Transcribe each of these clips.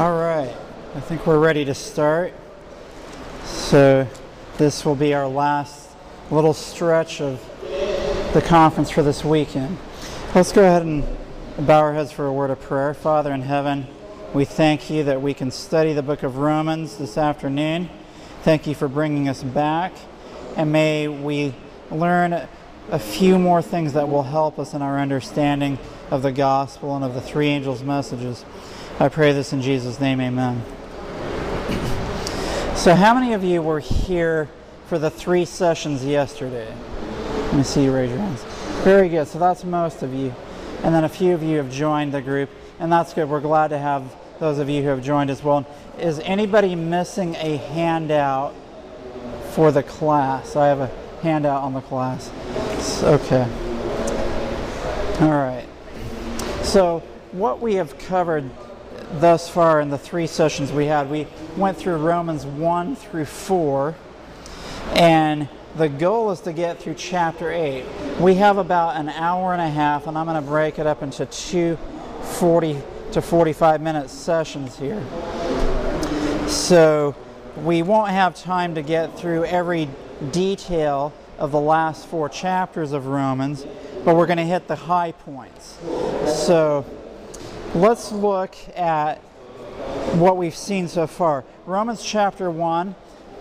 All right, I think we're ready to start. So, this will be our last little stretch of the conference for this weekend. Let's go ahead and bow our heads for a word of prayer. Father in heaven, we thank you that we can study the book of Romans this afternoon. Thank you for bringing us back, and may we learn a few more things that will help us in our understanding of the gospel and of the three angels' messages. I pray this in Jesus' name, amen. So, how many of you were here for the three sessions yesterday? Let me see you raise your hands. Very good. So, that's most of you. And then a few of you have joined the group, and that's good. We're glad to have those of you who have joined as well. Is anybody missing a handout for the class? I have a handout on the class. Okay. All right. So, what we have covered thus far in the three sessions we had, we went through Romans 1 through 4, and the goal is to get through chapter 8. We have about an hour and a half, and I'm going to break it up into two 40 to 45 minute sessions here. So, we won't have time to get through every detail of the last four chapters of Romans, but we're going to hit the high points. So let's look at what we've seen so far. Romans chapter 1,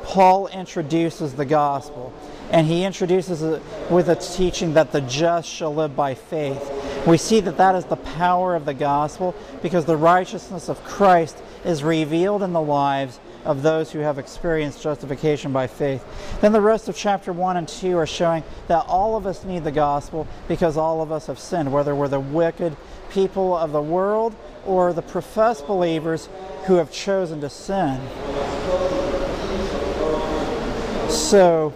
Paul introduces the gospel, and he introduces it with a teaching that the just shall live by faith. We see that that is the power of the gospel because the righteousness of Christ is revealed in the lives of those who have experienced justification by faith. Then the rest of chapter 1 and 2 are showing that all of us need the gospel because all of us have sinned, whether we're the wicked people of the world or the professed believers who have chosen to sin. So,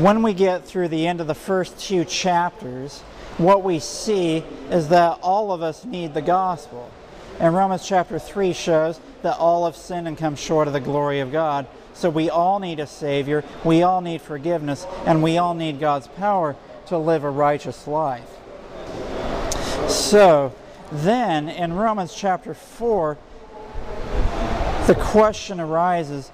when we get through the end of the first two chapters, what we see is that all of us need the gospel. And Romans chapter 3 shows that all have sinned and come short of the glory of God. So we all need a Savior, we all need forgiveness, and we all need God's power to live a righteous life. So then in Romans chapter 4, the question arises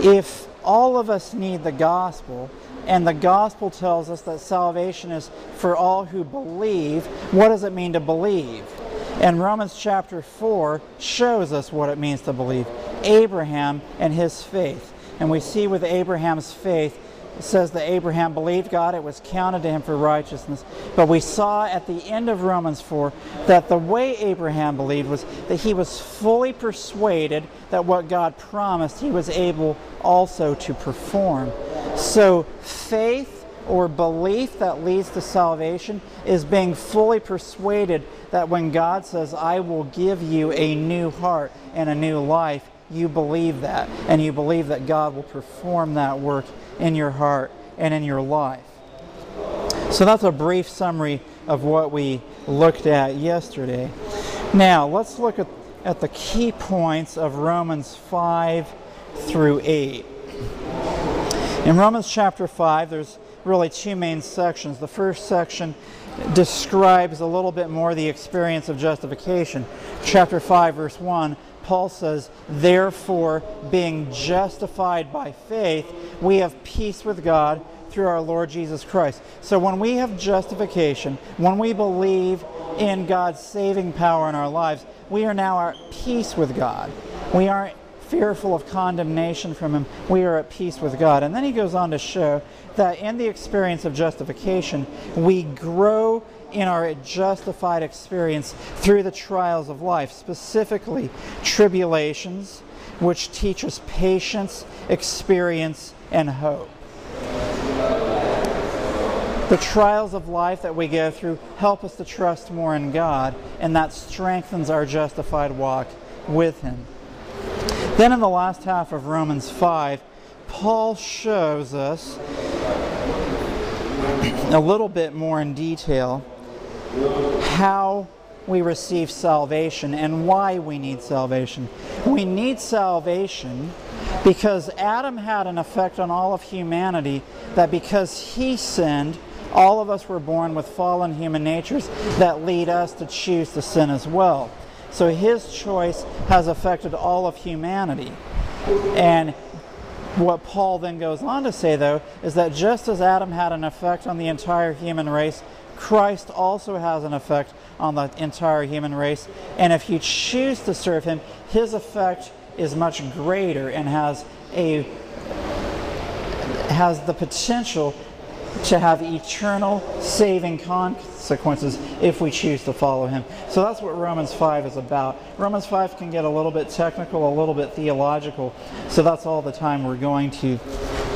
if all of us need the gospel, and the gospel tells us that salvation is for all who believe, what does it mean to believe? And Romans chapter 4 shows us what it means to believe. Abraham and his faith. And we see with Abraham's faith, it says that Abraham believed God, it was counted to him for righteousness. But we saw at the end of Romans 4 that the way Abraham believed was that he was fully persuaded that what God promised he was able also to perform. So faith or belief that leads to salvation is being fully persuaded that when God says, I will give you a new heart and a new life, you believe that. And you believe that God will perform that work in your heart and in your life. So that's a brief summary of what we looked at yesterday. Now, let's look at, at the key points of Romans 5 through 8. In Romans chapter 5, there's really two main sections. The first section describes a little bit more the experience of justification. Chapter 5, verse 1, Paul says, Therefore, being justified by faith, we have peace with God through our Lord Jesus Christ. So when we have justification, when we believe in God's saving power in our lives, we are now at peace with God. We aren't fearful of condemnation from Him. We are at peace with God. And then he goes on to show that in the experience of justification, we grow in our justified experience through the trials of life, specifically tribulations, which teach us patience, experience, and hope. The trials of life that we go through help us to trust more in God, and that strengthens our justified walk with Him. Then, in the last half of Romans 5, Paul shows us a little bit more in detail how we receive salvation and why we need salvation. We need salvation because Adam had an effect on all of humanity that because he sinned, all of us were born with fallen human natures that lead us to choose to sin as well. So his choice has affected all of humanity. And what Paul then goes on to say, though, is that just as Adam had an effect on the entire human race, Christ also has an effect on the entire human race. And if you choose to serve him, his effect is much greater and has a has the potential to have eternal saving consequences if we choose to follow him. So that's what Romans 5 is about. Romans 5 can get a little bit technical, a little bit theological. So that's all the time we're going to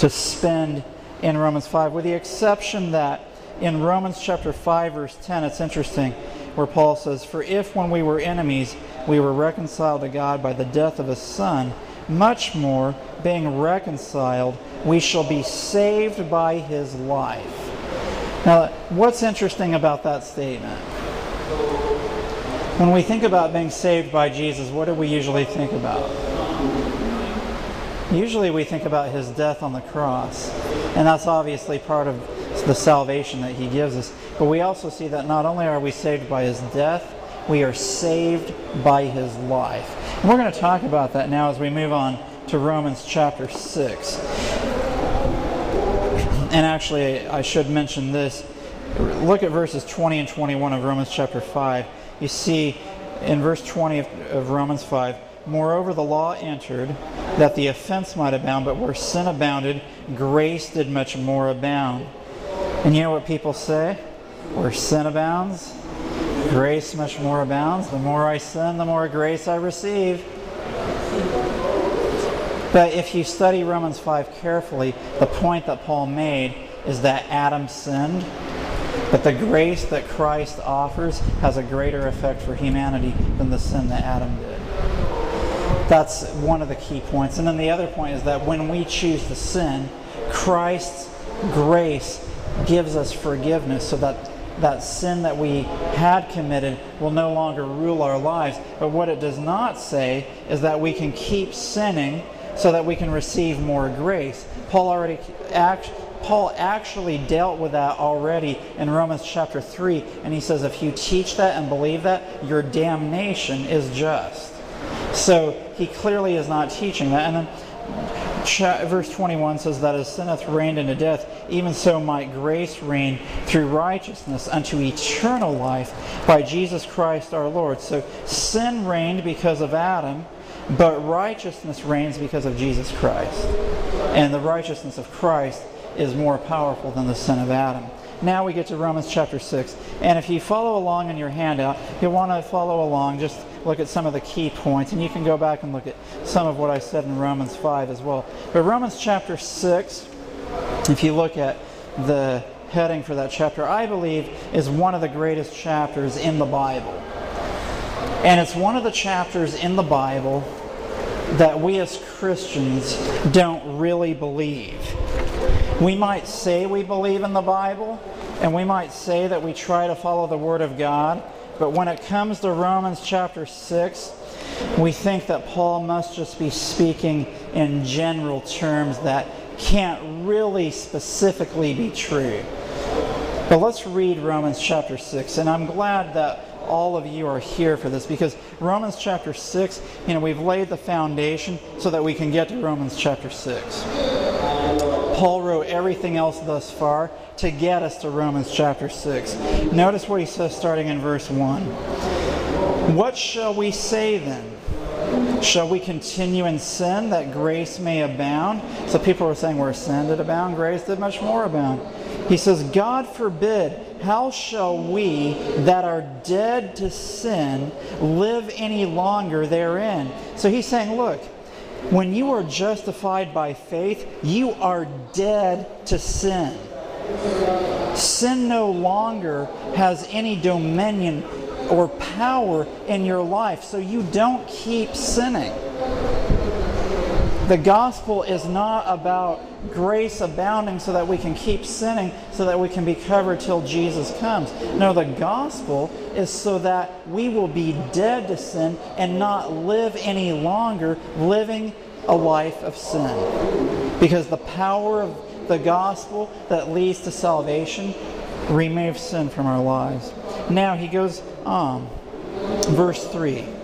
to spend in Romans 5 with the exception that in Romans chapter 5 verse 10 it's interesting where Paul says, "For if when we were enemies we were reconciled to God by the death of his son, much more being reconciled we shall be saved by his life. Now, what's interesting about that statement? When we think about being saved by Jesus, what do we usually think about? Usually we think about his death on the cross, and that's obviously part of the salvation that he gives us. But we also see that not only are we saved by his death, we are saved by his life. And we're going to talk about that now as we move on to Romans chapter 6. And actually, I should mention this. Look at verses 20 and 21 of Romans chapter 5. You see in verse 20 of, Romans 5 Moreover, the law entered that the offense might abound, but where sin abounded, grace did much more abound. And you know what people say? Where sin abounds, grace much more abounds. The more I sin, the more grace I receive. But if you study Romans 5 carefully, the point that Paul made is that Adam sinned, but the grace that Christ offers has a greater effect for humanity than the sin that Adam did. That's one of the key points. And then the other point is that when we choose to sin, Christ's grace gives us forgiveness so that that sin that we had committed will no longer rule our lives. But what it does not say is that we can keep sinning so that we can receive more grace. Paul already act, Paul actually dealt with that already in Romans chapter 3 and he says if you teach that and believe that your damnation is just. So he clearly is not teaching that and then verse 21 says that as sin hath reigned unto death even so might grace reign through righteousness unto eternal life by Jesus Christ our Lord. So sin reigned because of Adam but righteousness reigns because of Jesus Christ. And the righteousness of Christ is more powerful than the sin of Adam. Now we get to Romans chapter 6. And if you follow along in your handout, you'll want to follow along, just look at some of the key points. And you can go back and look at some of what I said in Romans 5 as well. But Romans chapter 6, if you look at the heading for that chapter, I believe is one of the greatest chapters in the Bible. And it's one of the chapters in the Bible that we as Christians don't really believe. We might say we believe in the Bible, and we might say that we try to follow the Word of God, but when it comes to Romans chapter 6, we think that Paul must just be speaking in general terms that can't really specifically be true. But let's read Romans chapter 6, and I'm glad that all of you are here for this because Romans chapter 6, you know, we've laid the foundation so that we can get to Romans chapter 6. Paul wrote everything else thus far to get us to Romans chapter 6. Notice what he says starting in verse 1. What shall we say then? Shall we continue in sin that grace may abound? So people are saying where sin did abound, grace did much more abound. He says, God forbid, how shall we that are dead to sin live any longer therein? So he's saying, look, when you are justified by faith, you are dead to sin. Sin no longer has any dominion or power in your life, so you don't keep sinning. The gospel is not about grace abounding so that we can keep sinning, so that we can be covered till Jesus comes. No, the gospel is so that we will be dead to sin and not live any longer living a life of sin. Because the power of the gospel that leads to salvation removes sin from our lives. Now he goes on. Verse 3.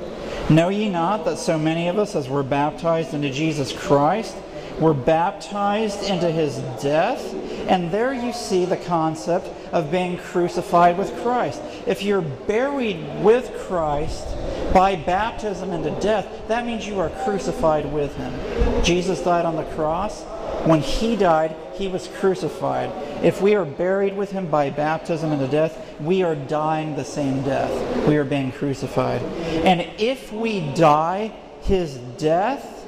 Know ye not that so many of us as were baptized into Jesus Christ were baptized into his death? And there you see the concept of being crucified with Christ. If you're buried with Christ by baptism into death, that means you are crucified with him. Jesus died on the cross. When he died, he was crucified. If we are buried with him by baptism into death, we are dying the same death. We are being crucified. And if we die his death,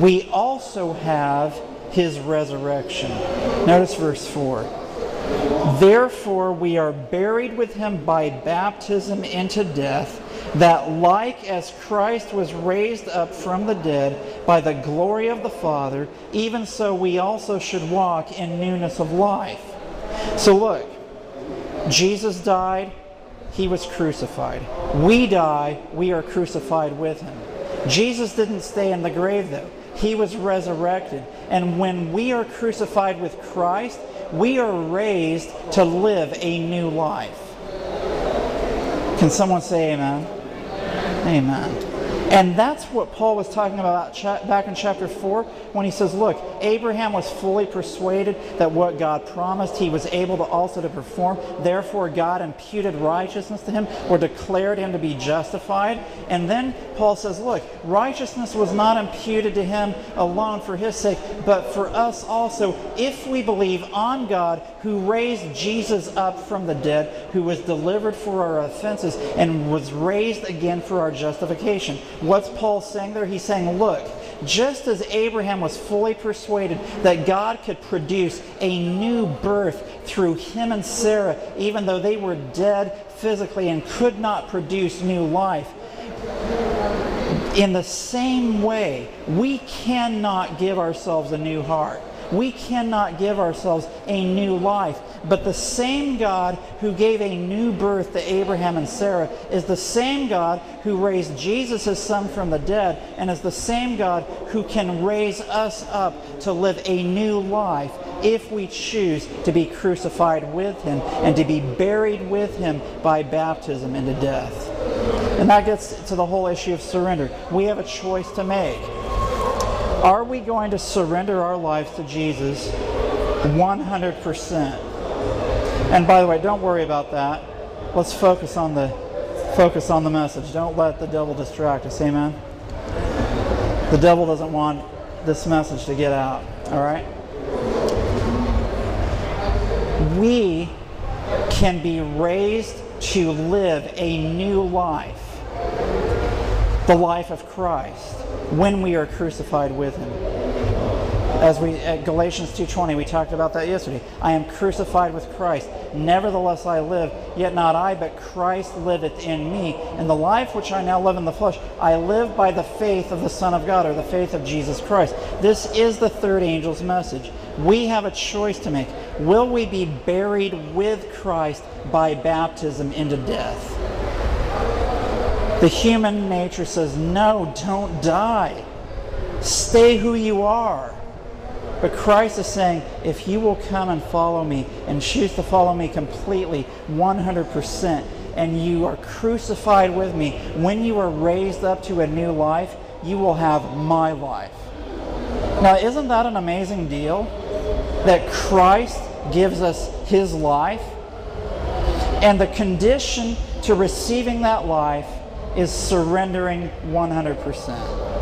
we also have his resurrection. Notice verse 4. Therefore, we are buried with him by baptism into death that like as Christ was raised up from the dead by the glory of the Father, even so we also should walk in newness of life. So look, Jesus died, he was crucified. We die, we are crucified with him. Jesus didn't stay in the grave though. He was resurrected. And when we are crucified with Christ, we are raised to live a new life. Can someone say amen? Amen. And that's what Paul was talking about back in chapter 4 when he says, Look, Abraham was fully persuaded that what God promised he was able to also to perform. Therefore, God imputed righteousness to him or declared him to be justified. And then Paul says, Look, righteousness was not imputed to him alone for his sake, but for us also, if we believe on God who raised Jesus up from the dead, who was delivered for our offenses, and was raised again for our justification. What's Paul saying there? He's saying, look, just as Abraham was fully persuaded that God could produce a new birth through him and Sarah, even though they were dead physically and could not produce new life, in the same way, we cannot give ourselves a new heart. We cannot give ourselves a new life. But the same God who gave a new birth to Abraham and Sarah is the same God who raised Jesus, son, from the dead, and is the same God who can raise us up to live a new life if we choose to be crucified with him and to be buried with him by baptism into death. And that gets to the whole issue of surrender. We have a choice to make. Are we going to surrender our lives to Jesus 100%? And by the way, don't worry about that. Let's focus on the focus on the message. Don't let the devil distract us. Amen. The devil doesn't want this message to get out. All right? We can be raised to live a new life. The life of Christ when we are crucified with him. As we at Galatians 2:20 we talked about that yesterday. I am crucified with Christ. Nevertheless I live, yet not I, but Christ liveth in me. And the life which I now live in the flesh, I live by the faith of the Son of God or the faith of Jesus Christ. This is the third angel's message. We have a choice to make. Will we be buried with Christ by baptism into death? The human nature says, no, don't die. Stay who you are. But Christ is saying, if you will come and follow me and choose to follow me completely, 100%, and you are crucified with me, when you are raised up to a new life, you will have my life. Now, isn't that an amazing deal? That Christ gives us his life, and the condition to receiving that life is surrendering 100%.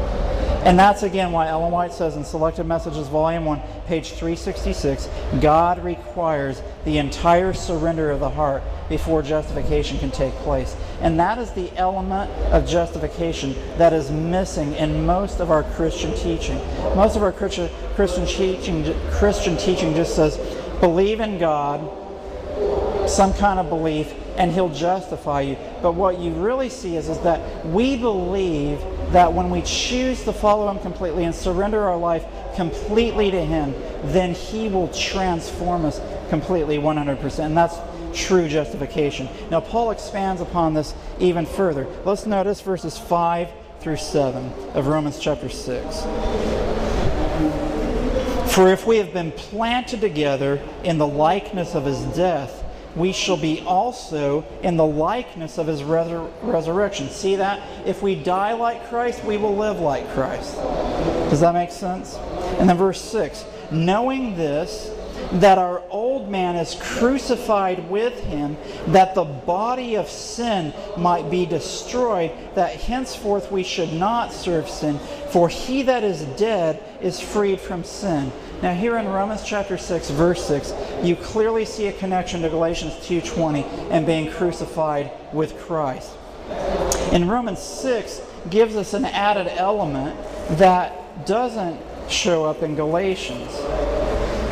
And that's again why Ellen White says in Selected Messages, Volume 1, page 366 God requires the entire surrender of the heart before justification can take place. And that is the element of justification that is missing in most of our Christian teaching. Most of our Christian, Christian, teaching, Christian teaching just says, believe in God, some kind of belief, and he'll justify you. But what you really see is, is that we believe that when we choose to follow him completely and surrender our life completely to him, then he will transform us completely 100%. And that's true justification. Now, Paul expands upon this even further. Let's notice verses 5 through 7 of Romans chapter 6. For if we have been planted together in the likeness of his death, we shall be also in the likeness of his resur- resurrection. See that? If we die like Christ, we will live like Christ. Does that make sense? And then verse 6 Knowing this, that our old man is crucified with him, that the body of sin might be destroyed, that henceforth we should not serve sin. For he that is dead is freed from sin. Now here in Romans chapter 6 verse 6, you clearly see a connection to Galatians 2:20 and being crucified with Christ. In Romans 6 gives us an added element that doesn't show up in Galatians.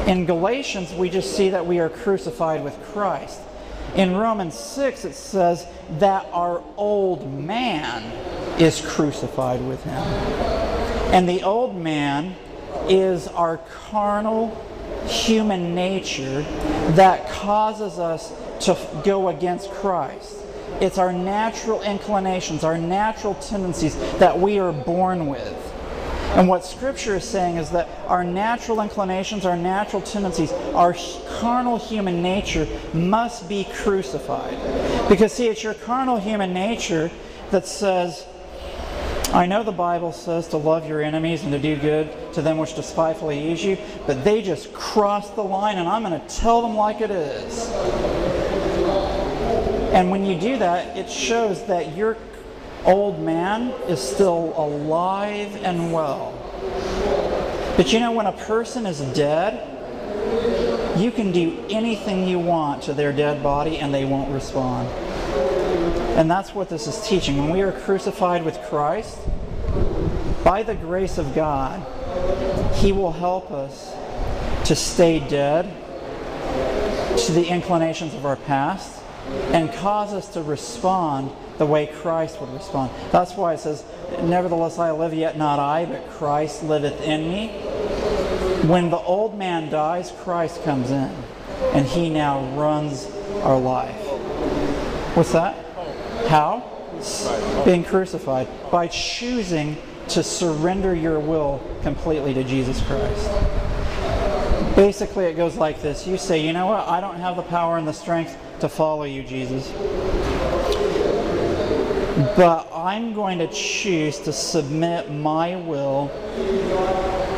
In Galatians, we just see that we are crucified with Christ. In Romans 6, it says that our old man is crucified with him. And the old man is our carnal human nature that causes us to go against Christ. It's our natural inclinations, our natural tendencies that we are born with. And what Scripture is saying is that our natural inclinations, our natural tendencies, our carnal human nature must be crucified. Because, see, it's your carnal human nature that says, I know the Bible says to love your enemies and to do good to them which despitefully use you, but they just crossed the line and I'm going to tell them like it is. And when you do that, it shows that your old man is still alive and well. But you know, when a person is dead, you can do anything you want to their dead body and they won't respond. And that's what this is teaching. When we are crucified with Christ, by the grace of God, He will help us to stay dead to the inclinations of our past and cause us to respond the way Christ would respond. That's why it says, Nevertheless I live, yet not I, but Christ liveth in me. When the old man dies, Christ comes in, and he now runs our life. What's that? How? Being crucified. By choosing to surrender your will completely to Jesus Christ. Basically, it goes like this You say, You know what? I don't have the power and the strength to follow you, Jesus. But I'm going to choose to submit my will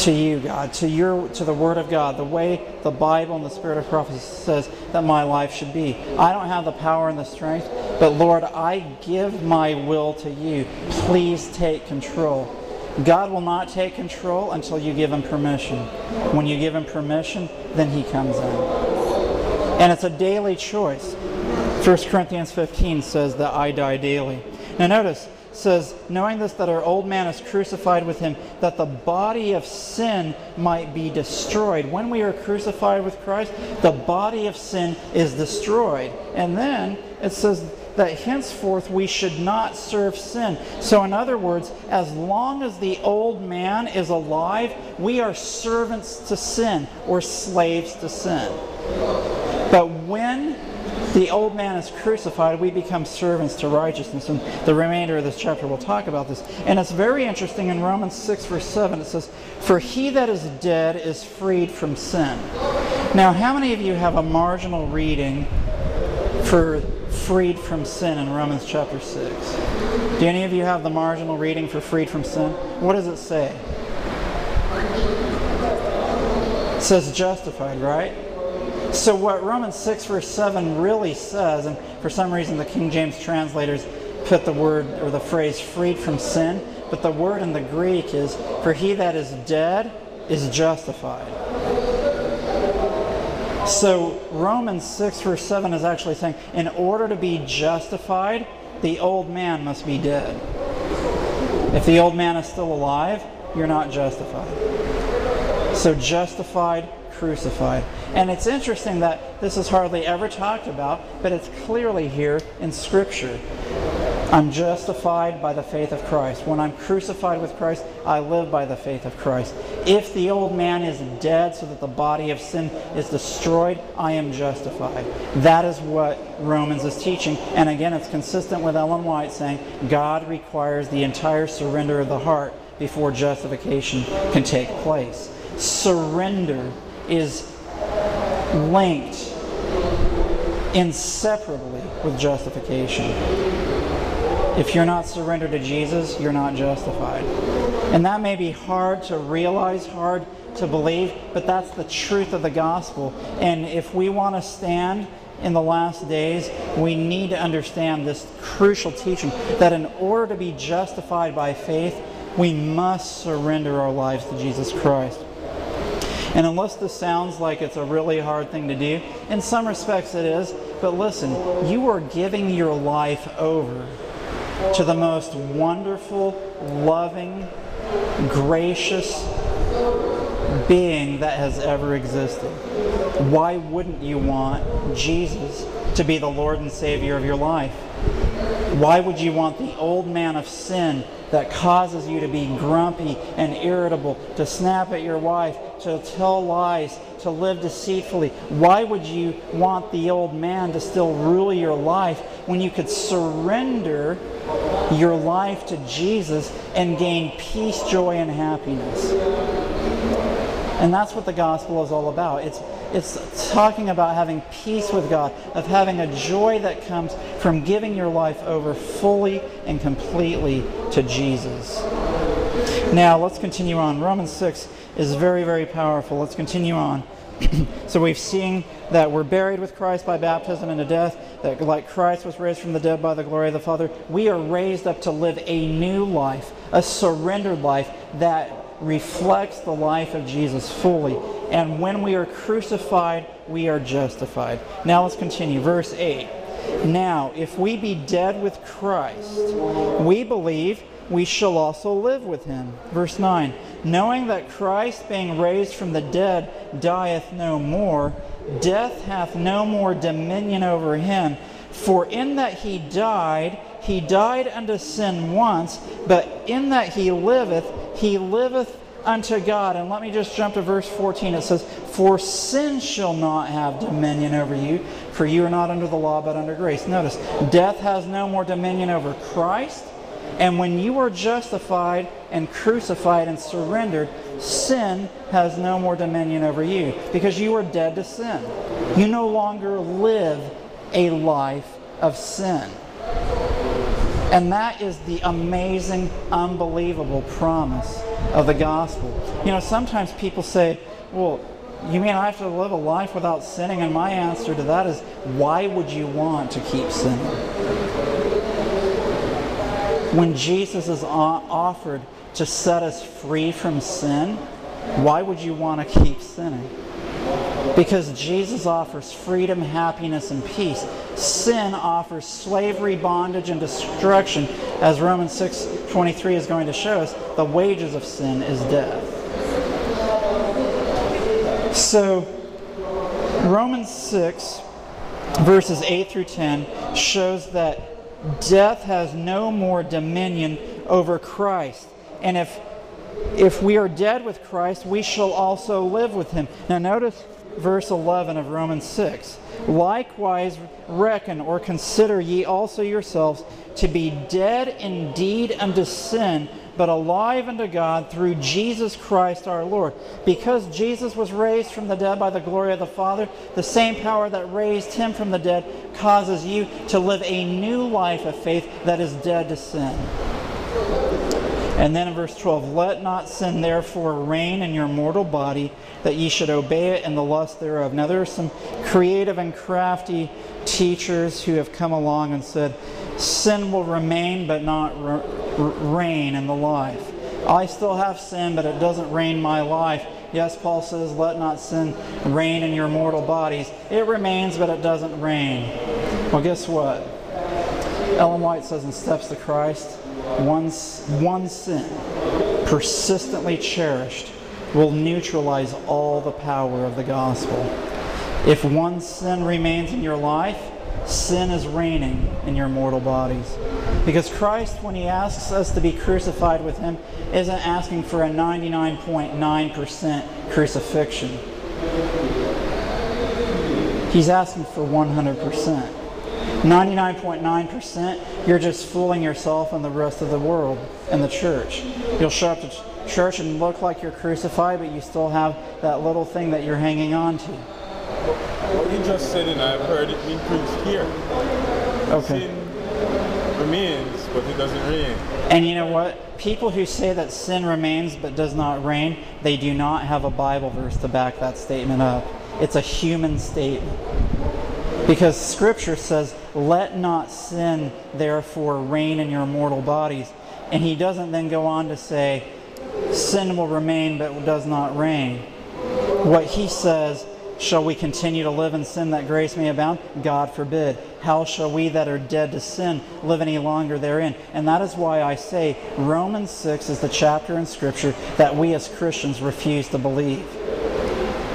to you, God, to your to the Word of God, the way the Bible and the Spirit of prophecy says that my life should be. I don't have the power and the strength, but Lord, I give my will to you. Please take control. God will not take control until you give him permission. When you give him permission, then he comes in. And it's a daily choice. 1 Corinthians 15 says that I die daily. Now notice, says, knowing this, that our old man is crucified with him, that the body of sin might be destroyed. When we are crucified with Christ, the body of sin is destroyed. And then it says that henceforth we should not serve sin. So, in other words, as long as the old man is alive, we are servants to sin or slaves to sin. But when the old man is crucified, we become servants to righteousness. And the remainder of this chapter will talk about this. And it's very interesting in Romans 6, verse 7, it says, For he that is dead is freed from sin. Now, how many of you have a marginal reading for freed from sin in Romans chapter 6? Do any of you have the marginal reading for freed from sin? What does it say? It says justified, right? So, what Romans 6, verse 7 really says, and for some reason the King James translators put the word or the phrase freed from sin, but the word in the Greek is, for he that is dead is justified. So, Romans 6, verse 7 is actually saying, in order to be justified, the old man must be dead. If the old man is still alive, you're not justified. So, justified, crucified. And it's interesting that this is hardly ever talked about, but it's clearly here in Scripture. I'm justified by the faith of Christ. When I'm crucified with Christ, I live by the faith of Christ. If the old man is dead so that the body of sin is destroyed, I am justified. That is what Romans is teaching. And again, it's consistent with Ellen White saying God requires the entire surrender of the heart before justification can take place. Surrender is linked inseparably with justification. If you're not surrendered to Jesus, you're not justified. And that may be hard to realize, hard to believe, but that's the truth of the gospel. And if we want to stand in the last days, we need to understand this crucial teaching that in order to be justified by faith, we must surrender our lives to Jesus Christ. And unless this sounds like it's a really hard thing to do, in some respects it is, but listen, you are giving your life over to the most wonderful, loving, gracious being that has ever existed. Why wouldn't you want Jesus to be the Lord and Savior of your life? Why would you want the old man of sin that causes you to be grumpy and irritable, to snap at your wife, to tell lies, to live deceitfully? Why would you want the old man to still rule your life when you could surrender your life to Jesus and gain peace, joy, and happiness? And that's what the gospel is all about. It's it's talking about having peace with God, of having a joy that comes from giving your life over fully and completely to Jesus. Now, let's continue on. Romans 6 is very, very powerful. Let's continue on. so we've seen that we're buried with Christ by baptism into death, that like Christ was raised from the dead by the glory of the Father, we are raised up to live a new life, a surrendered life that reflects the life of Jesus fully. And when we are crucified, we are justified. Now let's continue. Verse 8. Now, if we be dead with Christ, we believe we shall also live with him. Verse 9. Knowing that Christ, being raised from the dead, dieth no more, death hath no more dominion over him. For in that he died, he died unto sin once, but in that he liveth, he liveth unto God. And let me just jump to verse 14. It says, For sin shall not have dominion over you, for you are not under the law, but under grace. Notice, death has no more dominion over Christ. And when you are justified and crucified and surrendered, sin has no more dominion over you because you are dead to sin. You no longer live a life of sin. And that is the amazing, unbelievable promise of the gospel. You know, sometimes people say, well, you mean I have to live a life without sinning? And my answer to that is, why would you want to keep sinning? When Jesus is offered to set us free from sin, why would you want to keep sinning? Because Jesus offers freedom, happiness, and peace. Sin offers slavery, bondage, and destruction. As Romans 6 23 is going to show us, the wages of sin is death. So, Romans 6, verses 8 through 10, shows that death has no more dominion over Christ. And if if we are dead with Christ, we shall also live with him. Now, notice verse 11 of Romans 6. Likewise, reckon or consider ye also yourselves to be dead indeed unto sin, but alive unto God through Jesus Christ our Lord. Because Jesus was raised from the dead by the glory of the Father, the same power that raised him from the dead causes you to live a new life of faith that is dead to sin. And then in verse 12, let not sin therefore reign in your mortal body, that ye should obey it in the lust thereof. Now there are some creative and crafty teachers who have come along and said, sin will remain but not reign in the life. I still have sin, but it doesn't reign my life. Yes, Paul says, let not sin reign in your mortal bodies. It remains, but it doesn't reign. Well, guess what? Ellen White says in Steps to Christ, one, one sin, persistently cherished, will neutralize all the power of the gospel. If one sin remains in your life, sin is reigning in your mortal bodies. Because Christ, when he asks us to be crucified with him, isn't asking for a 99.9% crucifixion. He's asking for 100%. 99.9%, you're just fooling yourself and the rest of the world and the church. You'll show up to church and look like you're crucified, but you still have that little thing that you're hanging on to. What you just said, and I've heard it being preached here. Okay. Sin remains, but it doesn't reign. And you know what? People who say that sin remains but does not reign, they do not have a Bible verse to back that statement up. It's a human statement. Because Scripture says, Let not sin therefore reign in your mortal bodies. And he doesn't then go on to say, Sin will remain but does not reign. What he says, Shall we continue to live in sin that grace may abound? God forbid. How shall we that are dead to sin live any longer therein? And that is why I say Romans 6 is the chapter in Scripture that we as Christians refuse to believe.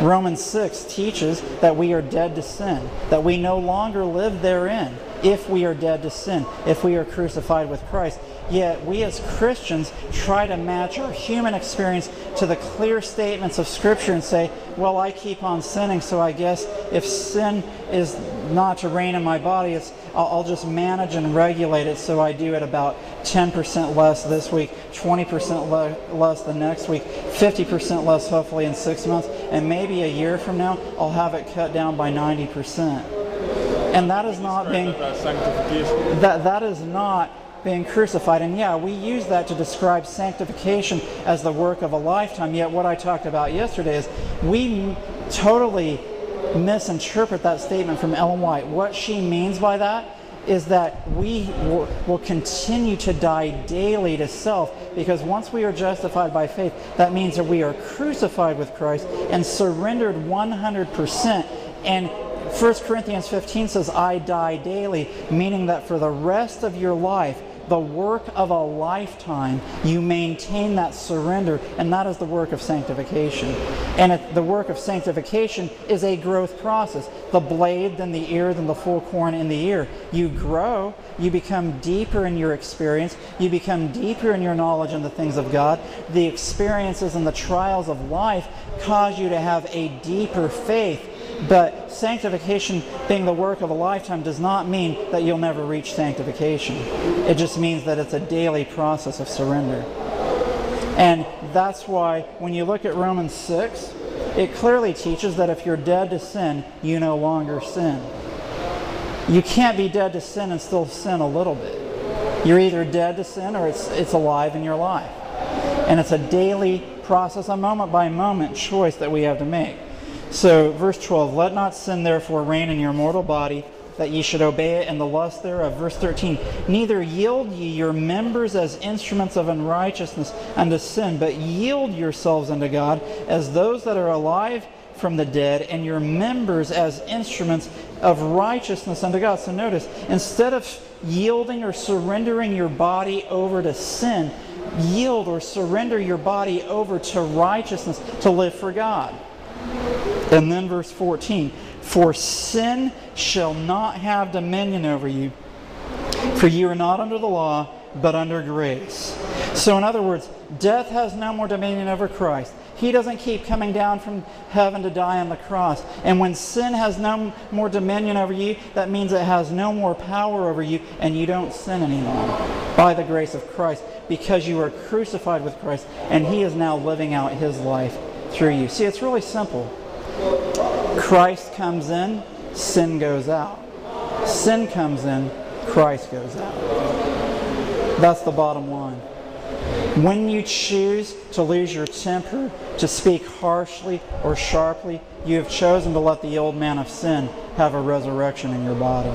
Romans 6 teaches that we are dead to sin, that we no longer live therein if we are dead to sin, if we are crucified with Christ. Yet we as Christians try to match our human experience to the clear statements of Scripture and say, well, I keep on sinning, so I guess if sin is not to reign in my body, it's, I'll, just manage and regulate it so I do it about 10% less this week, 20% le- less the next week, 50% less hopefully in six months, and maybe a year from now, I'll have it cut down by 90%. And that is not being that that is not being crucified. And yeah, we use that to describe sanctification as the work of a lifetime. Yet what I talked about yesterday is we totally misinterpret that statement from Ellen White. What she means by that is that we will, continue to die daily to self because once we are justified by faith, that means that we are crucified with Christ and surrendered 100%. And 1 Corinthians 15 says, I die daily, meaning that for the rest of your life, the work of a lifetime, you maintain that surrender, and that is the work of sanctification. And it, the work of sanctification is a growth process. The blade, then the ear, then the full corn in the ear. You grow, you become deeper in your experience, you become deeper in your knowledge in the things of God. The experiences and the trials of life cause you to have a deeper faith. But sanctification being the work of a lifetime does not mean that you'll never reach sanctification. It just means that it's a daily process of surrender. And that's why when you look at Romans 6, it clearly teaches that if you're dead to sin, you no longer sin. You can't be dead to sin and still sin a little bit. You're either dead to sin or it's, it's alive in your life. And it's a daily process, a moment by moment choice that we have to make. So, verse 12, let not sin therefore reign in your mortal body, that ye should obey it in the lust thereof. Verse 13, neither yield ye your members as instruments of unrighteousness unto sin, but yield yourselves unto God as those that are alive from the dead, and your members as instruments of righteousness unto God. So notice, instead of yielding or surrendering your body over to sin, yield or surrender your body over to righteousness to live for God. And then verse 14 For sin shall not have dominion over you, for you are not under the law, but under grace. So, in other words, death has no more dominion over Christ. He doesn't keep coming down from heaven to die on the cross. And when sin has no more dominion over you, that means it has no more power over you, and you don't sin anymore by the grace of Christ because you are crucified with Christ, and He is now living out His life through you. See, it's really simple. Christ comes in, sin goes out. Sin comes in, Christ goes out. That's the bottom line. When you choose to lose your temper, to speak harshly or sharply, you have chosen to let the old man of sin have a resurrection in your body.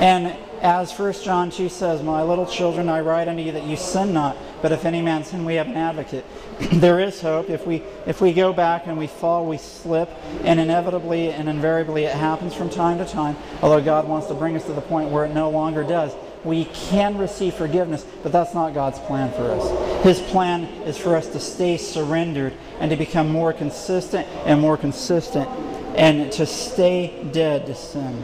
And as 1 John 2 says, My little children, I write unto you that you sin not, but if any man sin, we have an advocate. there is hope. If we, if we go back and we fall, we slip, and inevitably and invariably it happens from time to time, although God wants to bring us to the point where it no longer does. We can receive forgiveness, but that's not God's plan for us. His plan is for us to stay surrendered and to become more consistent and more consistent and to stay dead to sin.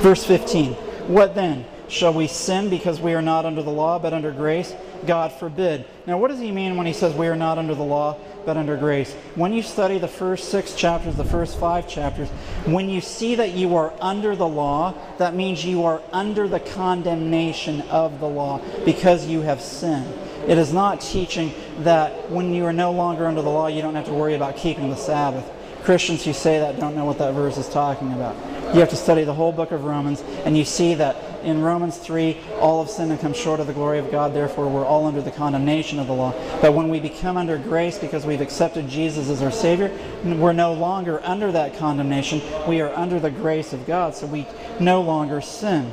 Verse 15 What then? Shall we sin because we are not under the law but under grace? God forbid. Now, what does he mean when he says we are not under the law but under grace? When you study the first six chapters, the first five chapters, when you see that you are under the law, that means you are under the condemnation of the law because you have sinned. It is not teaching that when you are no longer under the law, you don't have to worry about keeping the Sabbath. Christians who say that don't know what that verse is talking about. You have to study the whole book of Romans, and you see that in Romans 3, all of sin and come short of the glory of God, therefore we're all under the condemnation of the law. But when we become under grace because we've accepted Jesus as our Savior, we're no longer under that condemnation. We are under the grace of God, so we no longer sin.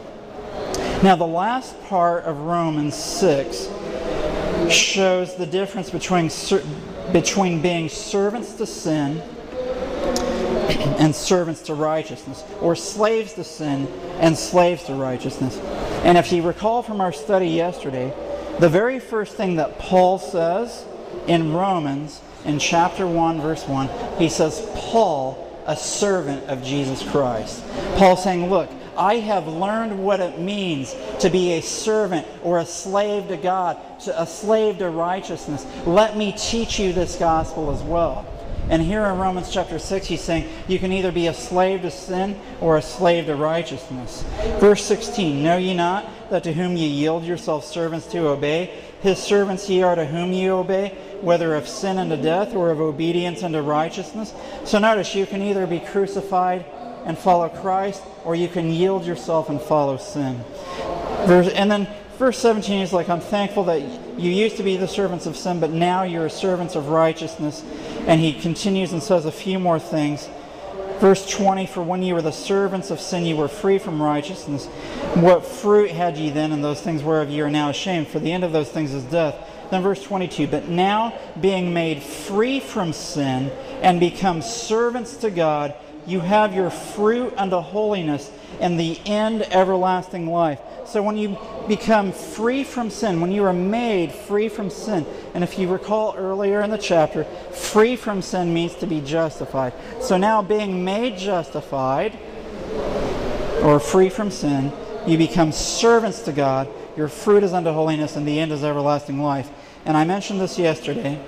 Now, the last part of Romans 6 shows the difference between, between being servants to sin and servants to righteousness, or slaves to sin and slaves to righteousness. And if you recall from our study yesterday, the very first thing that Paul says in Romans, in chapter 1, verse 1, he says, Paul, a servant of Jesus Christ. Paul saying, Look, I have learned what it means to be a servant or a slave to God, to a slave to righteousness. Let me teach you this gospel as well. And here in Romans chapter 6, he's saying you can either be a slave to sin or a slave to righteousness. Verse 16 Know ye not that to whom ye yield yourselves servants to obey, his servants ye are to whom ye obey, whether of sin unto death or of obedience unto righteousness? So notice you can either be crucified and follow Christ, or you can yield yourself and follow sin. Verse, and then verse 17 is like, I'm thankful that you used to be the servants of sin, but now you're servants of righteousness. And he continues and says a few more things. Verse 20 For when you were the servants of sin, you were free from righteousness. What fruit had ye then in those things whereof ye are now ashamed? For the end of those things is death. Then verse 22 But now, being made free from sin and become servants to God, you have your fruit unto holiness and the end everlasting life. So when you become free from sin, when you are made free from sin, and if you recall earlier in the chapter, free from sin means to be justified. So now being made justified or free from sin, you become servants to God. Your fruit is unto holiness, and the end is everlasting life. And I mentioned this yesterday,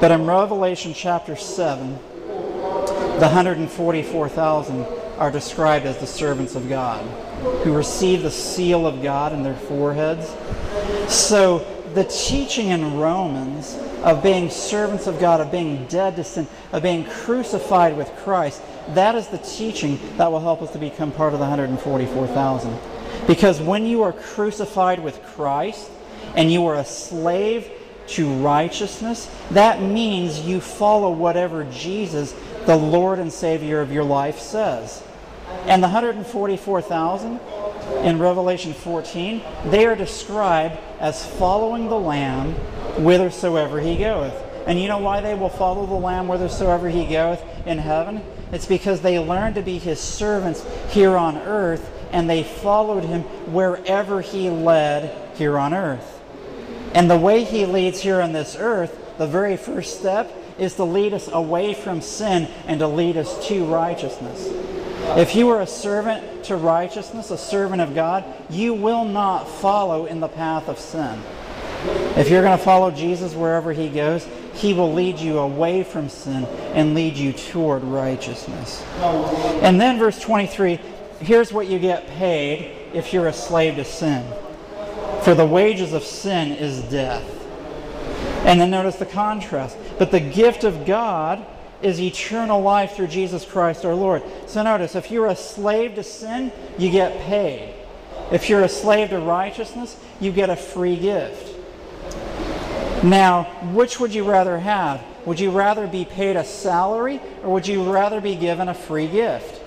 but in Revelation chapter 7, the 144,000 are described as the servants of God who receive the seal of God in their foreheads. So the teaching in Romans of being servants of God, of being dead to sin, of being crucified with Christ, that is the teaching that will help us to become part of the 144,000. Because when you are crucified with Christ and you are a slave to righteousness, that means you follow whatever Jesus the Lord and Savior of your life says. And the 144,000 in Revelation 14, they are described as following the Lamb whithersoever he goeth. And you know why they will follow the Lamb whithersoever he goeth in heaven? It's because they learned to be his servants here on earth and they followed him wherever he led here on earth. And the way he leads here on this earth, the very first step is to lead us away from sin and to lead us to righteousness. If you are a servant to righteousness, a servant of God, you will not follow in the path of sin. If you're going to follow Jesus wherever he goes, he will lead you away from sin and lead you toward righteousness. And then, verse 23 here's what you get paid if you're a slave to sin. For the wages of sin is death. And then notice the contrast. But the gift of God is eternal life through Jesus Christ our Lord. So notice, if you're a slave to sin, you get paid. If you're a slave to righteousness, you get a free gift. Now, which would you rather have? Would you rather be paid a salary or would you rather be given a free gift?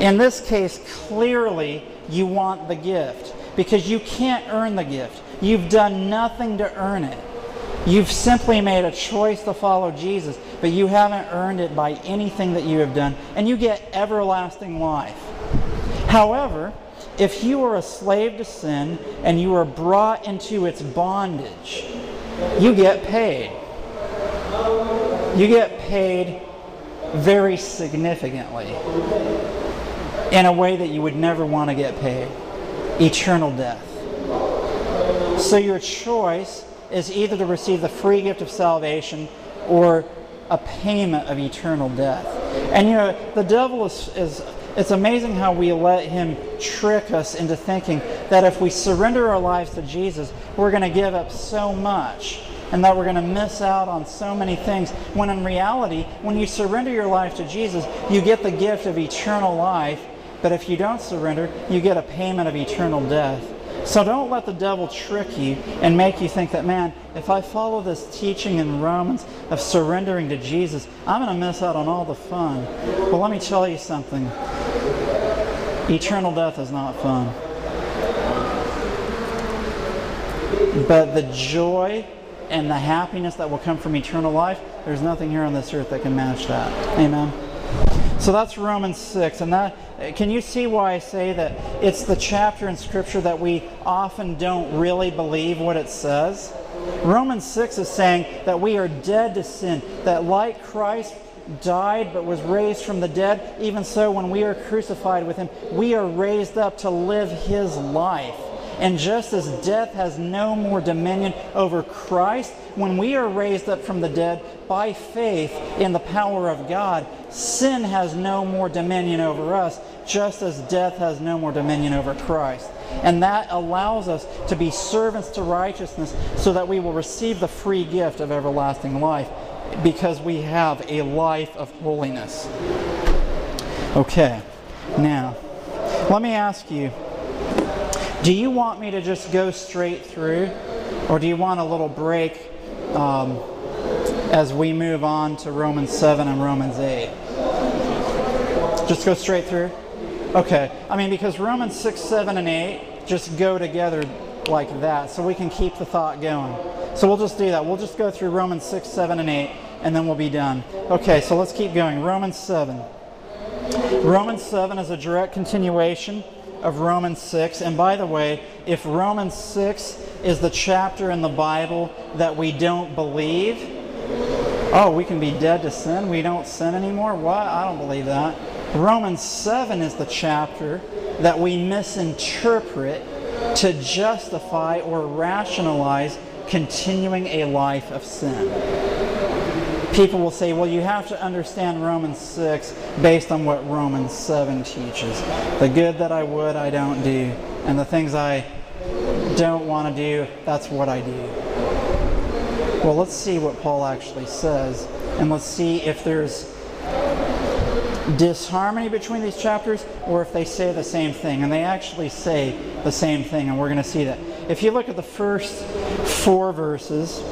In this case, clearly you want the gift because you can't earn the gift. You've done nothing to earn it. You've simply made a choice to follow Jesus, but you haven't earned it by anything that you have done, and you get everlasting life. However, if you are a slave to sin and you are brought into its bondage, you get paid. You get paid very significantly in a way that you would never want to get paid eternal death. So your choice is either to receive the free gift of salvation or a payment of eternal death. And you know, the devil is, is it's amazing how we let him trick us into thinking that if we surrender our lives to Jesus, we're going to give up so much and that we're going to miss out on so many things. When in reality, when you surrender your life to Jesus, you get the gift of eternal life. But if you don't surrender, you get a payment of eternal death. So don't let the devil trick you and make you think that, man, if I follow this teaching in Romans of surrendering to Jesus, I'm going to miss out on all the fun. Well, let me tell you something eternal death is not fun. But the joy and the happiness that will come from eternal life, there's nothing here on this earth that can match that. Amen. So that's Romans 6. And that can you see why I say that it's the chapter in Scripture that we often don't really believe what it says? Romans 6 is saying that we are dead to sin, that like Christ died but was raised from the dead, even so when we are crucified with him, we are raised up to live his life. And just as death has no more dominion over Christ, when we are raised up from the dead by faith in the power of God, sin has no more dominion over us, just as death has no more dominion over Christ. And that allows us to be servants to righteousness so that we will receive the free gift of everlasting life because we have a life of holiness. Okay, now, let me ask you do you want me to just go straight through, or do you want a little break um, as we move on to Romans 7 and Romans 8? Just go straight through? Okay. I mean, because Romans 6, 7, and 8 just go together like that, so we can keep the thought going. So we'll just do that. We'll just go through Romans 6, 7, and 8, and then we'll be done. Okay, so let's keep going. Romans 7. Romans 7 is a direct continuation of Romans 6. And by the way, if Romans 6 is the chapter in the Bible that we don't believe, oh, we can be dead to sin, we don't sin anymore? What? I don't believe that. Romans 7 is the chapter that we misinterpret to justify or rationalize continuing a life of sin people will say, well, you have to understand Romans 6 based on what Romans 7 teaches. The good that I would, I don't do. And the things I don't want to do, that's what I do. Well, let's see what Paul actually says. And let's see if there's disharmony between these chapters or if they say the same thing. And they actually say the same thing, and we're going to see that. If you look at the first four verses,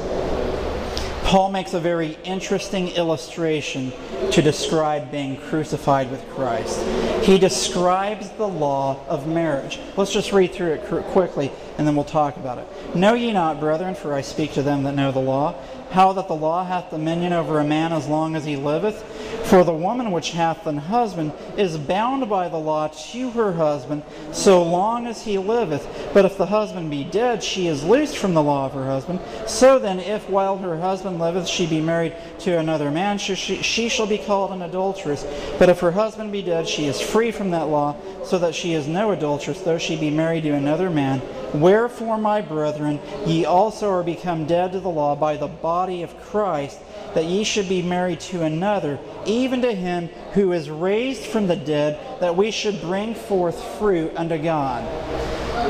Paul makes a very interesting illustration to describe being crucified with Christ. He describes the law of marriage. Let's just read through it quickly and then we'll talk about it. Know ye not, brethren, for I speak to them that know the law, how that the law hath dominion over a man as long as he liveth? For the woman which hath an husband is bound by the law to her husband so long as he liveth. But if the husband be dead, she is loosed from the law of her husband. So then, if while her husband liveth she be married to another man, she, she shall be called an adulteress. But if her husband be dead, she is free from that law, so that she is no adulteress, though she be married to another man. Wherefore, my brethren, ye also are become dead to the law by the body of Christ that ye should be married to another, even to him who is raised from the dead, that we should bring forth fruit unto God.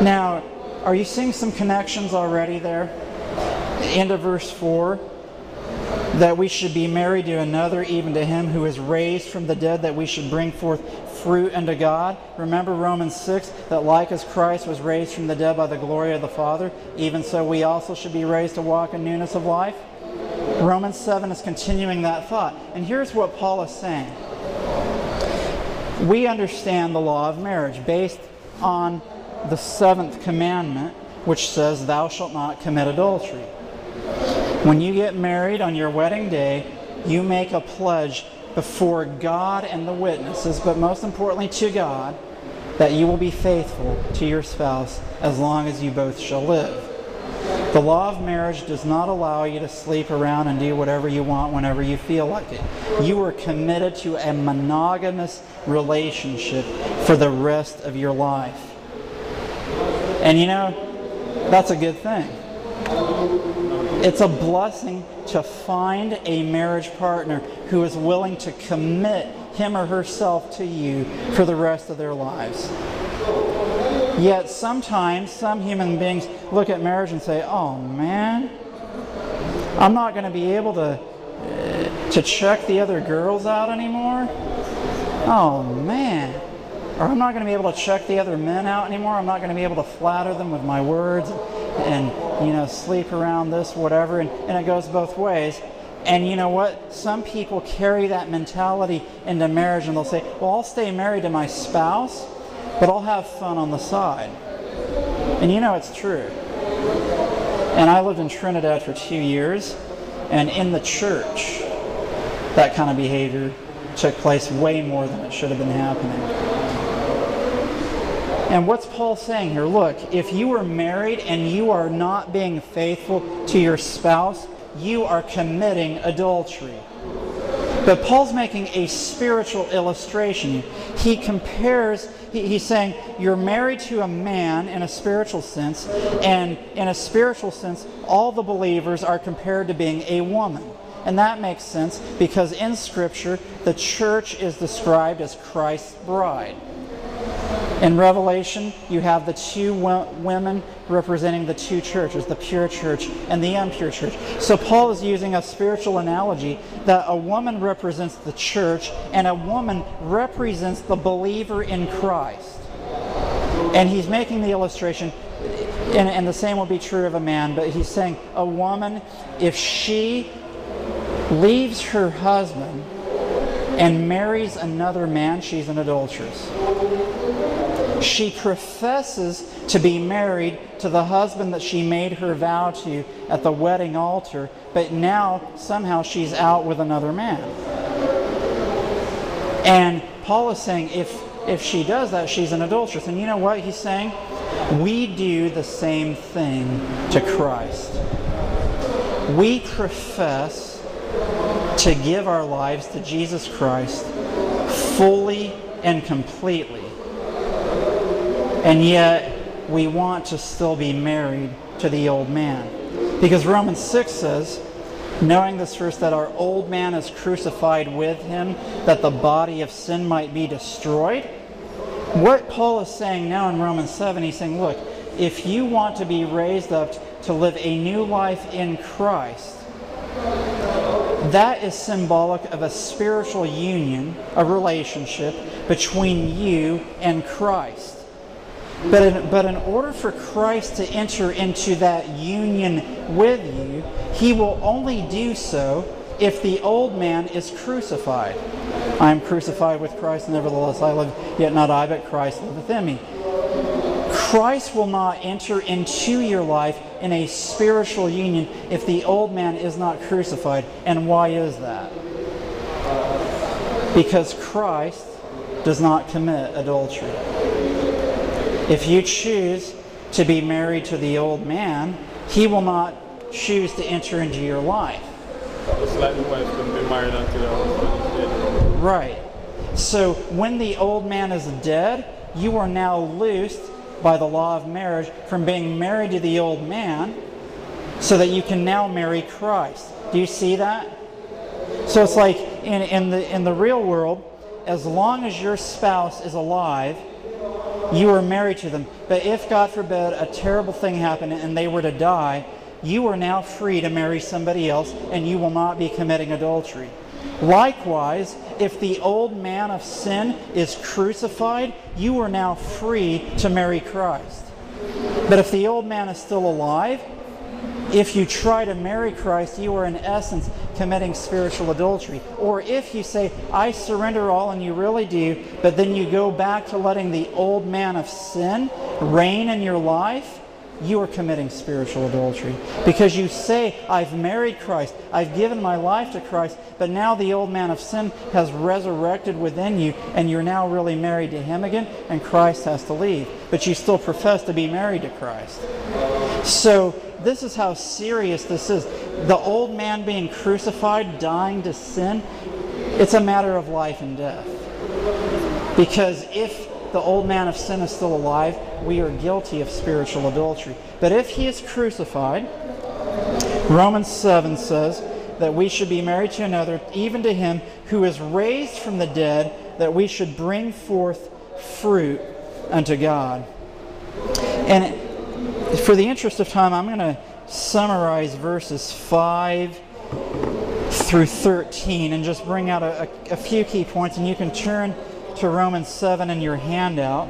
Now, are you seeing some connections already there? End of verse 4 that we should be married to another, even to him who is raised from the dead, that we should bring forth fruit unto God. Remember Romans 6 that like as Christ was raised from the dead by the glory of the Father, even so we also should be raised to walk in newness of life. Romans 7 is continuing that thought. And here's what Paul is saying We understand the law of marriage based on the seventh commandment, which says, Thou shalt not commit adultery. When you get married on your wedding day, you make a pledge before God and the witnesses, but most importantly to God, that you will be faithful to your spouse as long as you both shall live. The law of marriage does not allow you to sleep around and do whatever you want whenever you feel like it. You are committed to a monogamous relationship for the rest of your life. And you know, that's a good thing. It's a blessing to find a marriage partner who is willing to commit him or herself to you for the rest of their lives. Yet sometimes some human beings look at marriage and say, oh man, I'm not going to be able to to check the other girls out anymore. Oh man. Or I'm not going to be able to check the other men out anymore. I'm not going to be able to flatter them with my words and, you know, sleep around this, whatever. And, and it goes both ways. And you know what? Some people carry that mentality into marriage and they'll say, well, I'll stay married to my spouse, but I'll have fun on the side. And you know it's true. And I lived in Trinidad for two years, and in the church, that kind of behavior took place way more than it should have been happening. And what's Paul saying here? Look, if you are married and you are not being faithful to your spouse, you are committing adultery. But Paul's making a spiritual illustration. He compares, he, he's saying, you're married to a man in a spiritual sense, and in a spiritual sense, all the believers are compared to being a woman. And that makes sense because in Scripture, the church is described as Christ's bride. In Revelation, you have the two women representing the two churches, the pure church and the impure church. So Paul is using a spiritual analogy that a woman represents the church and a woman represents the believer in Christ. And he's making the illustration, and, and the same will be true of a man, but he's saying a woman, if she leaves her husband and marries another man, she's an adulteress. She professes to be married to the husband that she made her vow to at the wedding altar, but now somehow she's out with another man. And Paul is saying if if she does that, she's an adulteress. And you know what he's saying? We do the same thing to Christ. We profess to give our lives to Jesus Christ fully and completely. And yet, we want to still be married to the old man. Because Romans 6 says, knowing this first, that our old man is crucified with him, that the body of sin might be destroyed. What Paul is saying now in Romans 7, he's saying, look, if you want to be raised up to live a new life in Christ, that is symbolic of a spiritual union, a relationship between you and Christ. But in, but in order for Christ to enter into that union with you, he will only do so if the old man is crucified. I am crucified with Christ, nevertheless I live, yet not I, but Christ liveth in me. Christ will not enter into your life in a spiritual union if the old man is not crucified. And why is that? Because Christ does not commit adultery. If you choose to be married to the old man, he will not choose to enter into your life. Right. So when the old man is dead, you are now loosed by the law of marriage from being married to the old man so that you can now marry Christ. Do you see that? So it's like in, in, the, in the real world, as long as your spouse is alive, you were married to them. But if, God forbid, a terrible thing happened and they were to die, you are now free to marry somebody else and you will not be committing adultery. Likewise, if the old man of sin is crucified, you are now free to marry Christ. But if the old man is still alive, if you try to marry Christ, you are in essence committing spiritual adultery. Or if you say, I surrender all, and you really do, but then you go back to letting the old man of sin reign in your life, you are committing spiritual adultery. Because you say, I've married Christ, I've given my life to Christ, but now the old man of sin has resurrected within you, and you're now really married to him again, and Christ has to leave. But you still profess to be married to Christ. So, this is how serious this is. The old man being crucified, dying to sin, it's a matter of life and death. Because if the old man of sin is still alive, we are guilty of spiritual adultery. But if he is crucified, Romans 7 says that we should be married to another, even to him who is raised from the dead, that we should bring forth fruit unto God. And for the interest of time, I'm going to summarize verses 5 through 13 and just bring out a, a, a few key points, and you can turn to Romans 7 in your handout.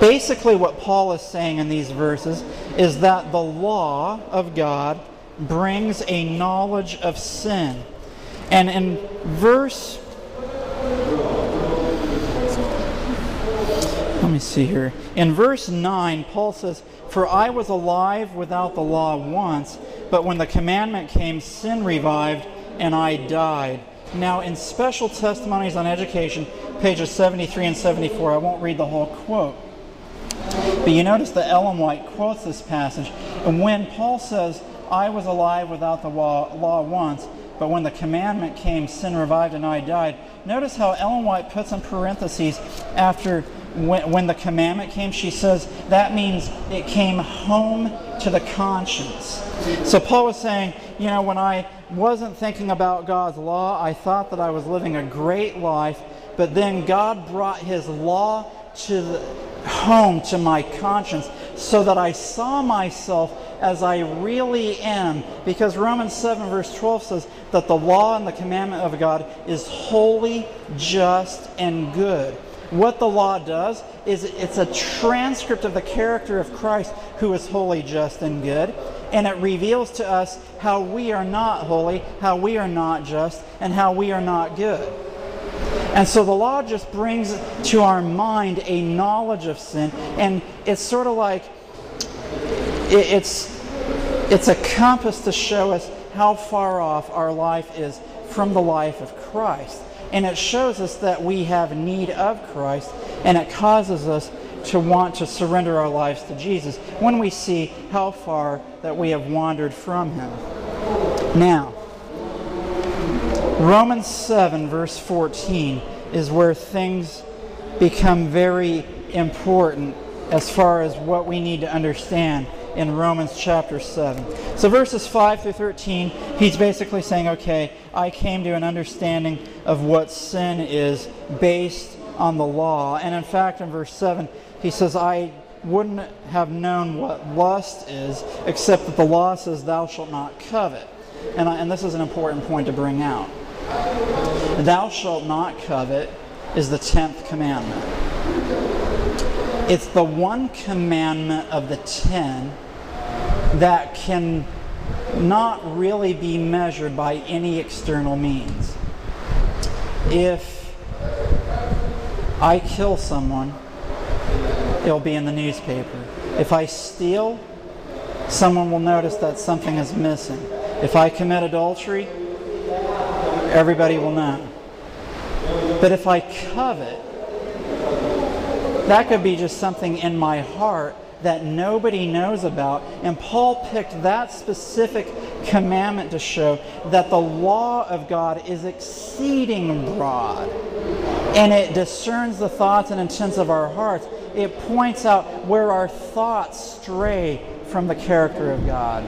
Basically, what Paul is saying in these verses is that the law of God brings a knowledge of sin. And in verse let me see here. In verse 9, Paul says, For I was alive without the law once, but when the commandment came, sin revived, and I died. Now, in Special Testimonies on Education, pages 73 and 74, I won't read the whole quote. But you notice that Ellen White quotes this passage. And when Paul says, I was alive without the law, law once, but when the commandment came, sin revived and I died. Notice how Ellen White puts in parentheses after when, when the commandment came, she says that means it came home to the conscience. So Paul was saying, you know, when I wasn't thinking about God's law, I thought that I was living a great life, but then God brought his law to the, home to my conscience so that I saw myself as I really am. Because Romans 7, verse 12 says that the law and the commandment of God is holy, just, and good. What the law does is it's a transcript of the character of Christ who is holy, just, and good. And it reveals to us how we are not holy, how we are not just, and how we are not good. And so the law just brings to our mind a knowledge of sin. And it's sort of like it's, it's a compass to show us how far off our life is from the life of Christ. And it shows us that we have need of Christ, and it causes us to want to surrender our lives to Jesus when we see how far that we have wandered from Him. Now, Romans 7, verse 14, is where things become very important as far as what we need to understand in Romans chapter 7. So, verses 5 through 13, he's basically saying, okay, I came to an understanding of what sin is based on the law. And in fact, in verse 7, he says, I wouldn't have known what lust is, except that the law says, Thou shalt not covet. And, I, and this is an important point to bring out. Thou shalt not covet is the 10th commandment. It's the one commandment of the 10 that can not really be measured by any external means. If I kill someone, it'll be in the newspaper. If I steal, someone will notice that something is missing. If I commit adultery, everybody will know. But if I covet, that could be just something in my heart that nobody knows about. And Paul picked that specific commandment to show that the law of God is exceeding broad and it discerns the thoughts and intents of our hearts. It points out where our thoughts stray from the character of God.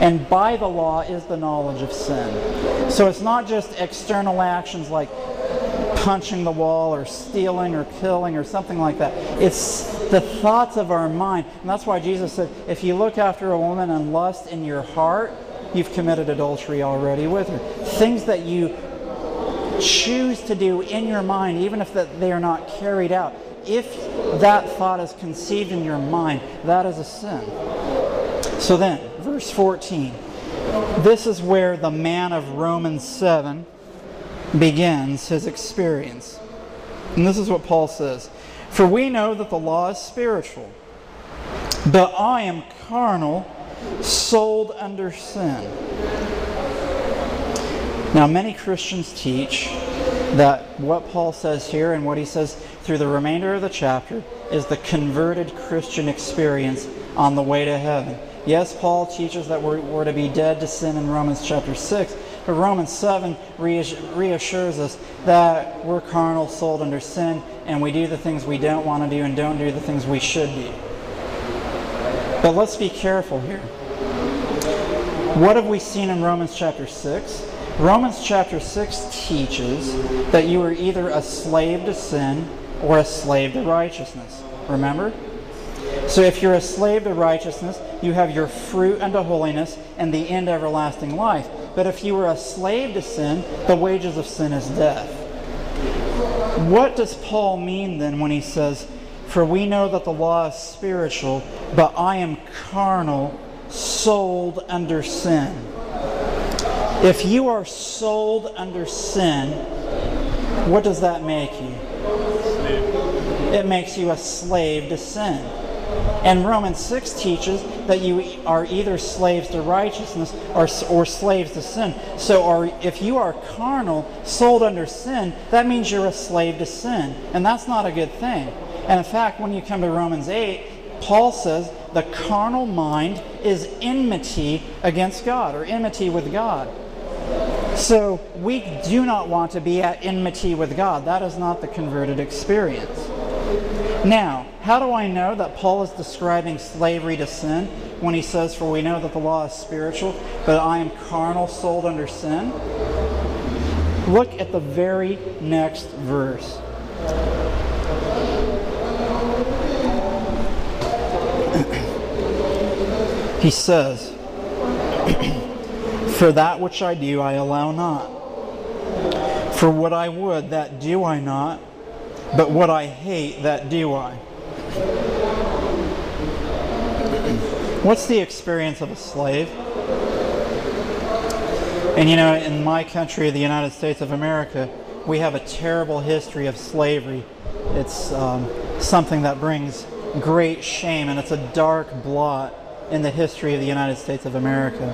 And by the law is the knowledge of sin. So it's not just external actions like punching the wall or stealing or killing or something like that. It's the thoughts of our mind. And that's why Jesus said, if you look after a woman and lust in your heart, you've committed adultery already with her. Things that you choose to do in your mind, even if that they are not carried out, if that thought is conceived in your mind, that is a sin. So then, verse 14. This is where the man of Romans 7 begins his experience. And this is what Paul says For we know that the law is spiritual, but I am carnal, sold under sin. Now, many Christians teach that what Paul says here and what he says through the remainder of the chapter is the converted Christian experience on the way to heaven. Yes, Paul teaches that we're, we're to be dead to sin in Romans chapter 6, but Romans 7 reassures us that we're carnal, sold under sin, and we do the things we don't want to do and don't do the things we should do. But let's be careful here. What have we seen in Romans chapter 6? Romans chapter 6 teaches that you are either a slave to sin or a slave to righteousness. Remember? So if you're a slave to righteousness, you have your fruit unto holiness and the end everlasting life. But if you were a slave to sin, the wages of sin is death. What does Paul mean then when he says, For we know that the law is spiritual, but I am carnal, sold under sin? If you are sold under sin, what does that make you? It makes you a slave to sin. And Romans 6 teaches that you are either slaves to righteousness or, or slaves to sin. So are, if you are carnal, sold under sin, that means you're a slave to sin. And that's not a good thing. And in fact, when you come to Romans 8, Paul says the carnal mind is enmity against God or enmity with God. So we do not want to be at enmity with God. That is not the converted experience. Now, how do I know that Paul is describing slavery to sin when he says, For we know that the law is spiritual, but I am carnal, sold under sin? Look at the very next verse. he says, For that which I do, I allow not. For what I would, that do I not but what I hate, that do I. What's the experience of a slave? And you know, in my country, the United States of America, we have a terrible history of slavery. It's um, something that brings great shame, and it's a dark blot in the history of the United States of America.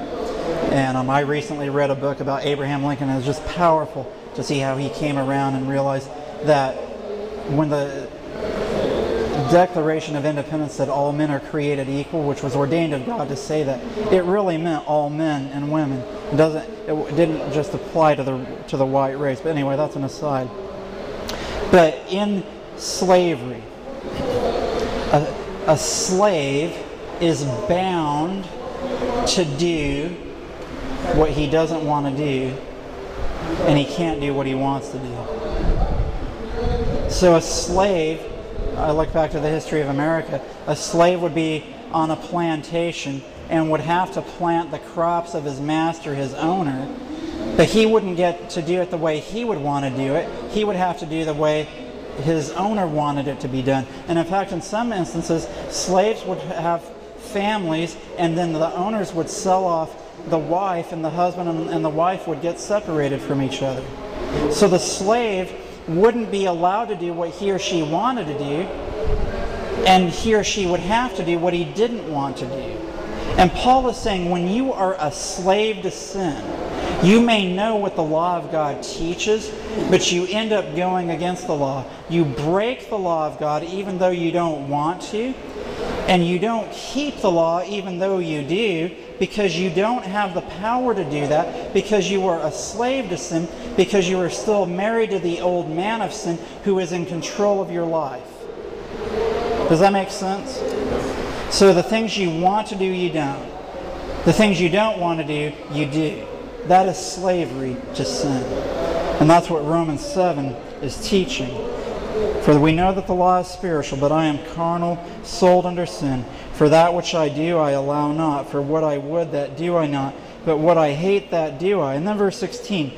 And um, I recently read a book about Abraham Lincoln, and it was just powerful to see how he came around and realized that when the Declaration of Independence said all men are created equal, which was ordained of God to say that, it really meant all men and women. It doesn't it didn't just apply to the to the white race. But anyway, that's an aside. But in slavery, a, a slave is bound to do what he doesn't want to do, and he can't do what he wants to do. So a slave, I look back to the history of America, a slave would be on a plantation and would have to plant the crops of his master, his owner, but he wouldn't get to do it the way he would want to do it. He would have to do the way his owner wanted it to be done. And in fact, in some instances, slaves would have families, and then the owners would sell off the wife, and the husband and the wife would get separated from each other. So the slave wouldn't be allowed to do what he or she wanted to do, and he or she would have to do what he didn't want to do. And Paul is saying when you are a slave to sin, you may know what the law of God teaches, but you end up going against the law. You break the law of God even though you don't want to, and you don't keep the law even though you do, because you don't have the power to do that, because you are a slave to sin, because you are still married to the old man of sin who is in control of your life. Does that make sense? So the things you want to do, you don't. The things you don't want to do, you do. That is slavery to sin. And that's what Romans 7 is teaching. For we know that the law is spiritual, but I am carnal, sold under sin. For that which I do, I allow not. For what I would, that do I not. But what I hate, that do I. And then verse 16.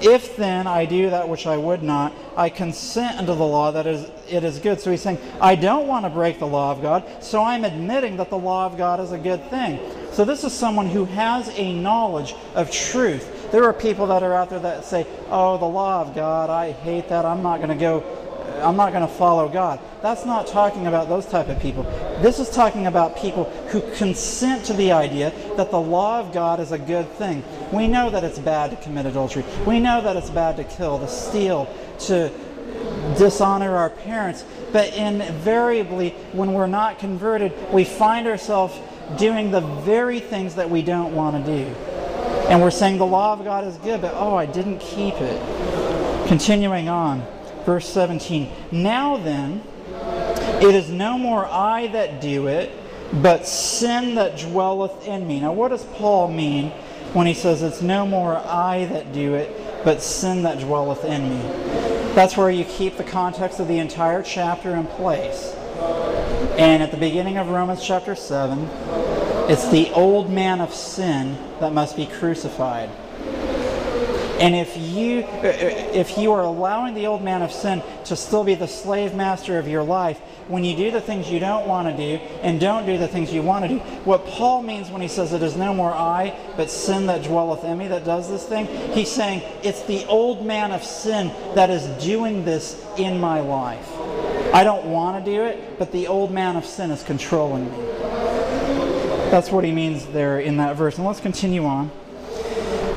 If then I do that which I would not, I consent unto the law that is, it is good. So he's saying, I don't want to break the law of God, so I'm admitting that the law of God is a good thing. So this is someone who has a knowledge of truth. There are people that are out there that say, oh, the law of God, I hate that. I'm not going to go I'm not going to follow God. That's not talking about those type of people. This is talking about people who consent to the idea that the law of God is a good thing. We know that it's bad to commit adultery. We know that it's bad to kill, to steal, to dishonor our parents. But invariably, when we're not converted, we find ourselves doing the very things that we don't want to do. And we're saying the law of God is good, but oh, I didn't keep it. Continuing on verse 17. Now then, it is no more I that do it, but sin that dwelleth in me. Now, what does Paul mean when he says it's no more I that do it, but sin that dwelleth in me? That's where you keep the context of the entire chapter in place. And at the beginning of Romans chapter 7, it's the old man of sin that must be crucified. And if you uh, if you are allowing the old man of sin to still be the slave master of your life, when you do the things you don't want to do and don't do the things you want to do, what Paul means when he says it is no more I, but sin that dwelleth in me that does this thing, he's saying it's the old man of sin that is doing this in my life. I don't want to do it, but the old man of sin is controlling me. That's what he means there in that verse. And let's continue on.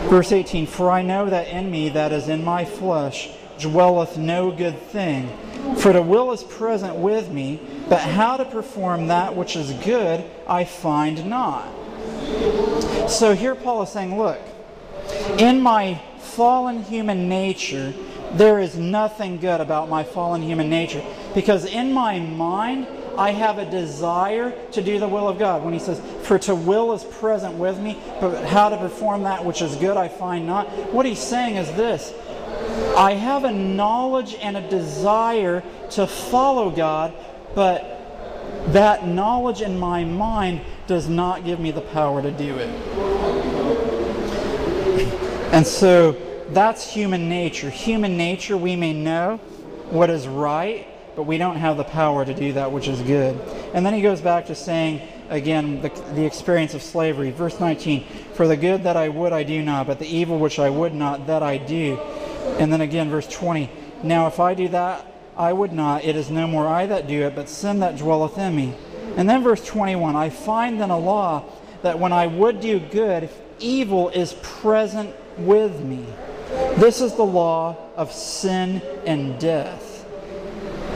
Verse 18 For I know that in me, that is in my flesh, dwelleth no good thing. For the will is present with me, but how to perform that which is good I find not. So here Paul is saying, Look, in my fallen human nature, there is nothing good about my fallen human nature. Because in my mind, I have a desire to do the will of God. When he says, For to will is present with me, but how to perform that which is good I find not. What he's saying is this I have a knowledge and a desire to follow God, but that knowledge in my mind does not give me the power to do it. And so that's human nature. Human nature, we may know what is right, but we don't have the power to do that which is good. And then he goes back to saying, again, the, the experience of slavery. Verse 19 For the good that I would, I do not, but the evil which I would not, that I do. And then again, verse 20 Now if I do that, I would not, it is no more I that do it, but sin that dwelleth in me. And then verse 21 I find then a law that when I would do good, evil is present with me. This is the law of sin and death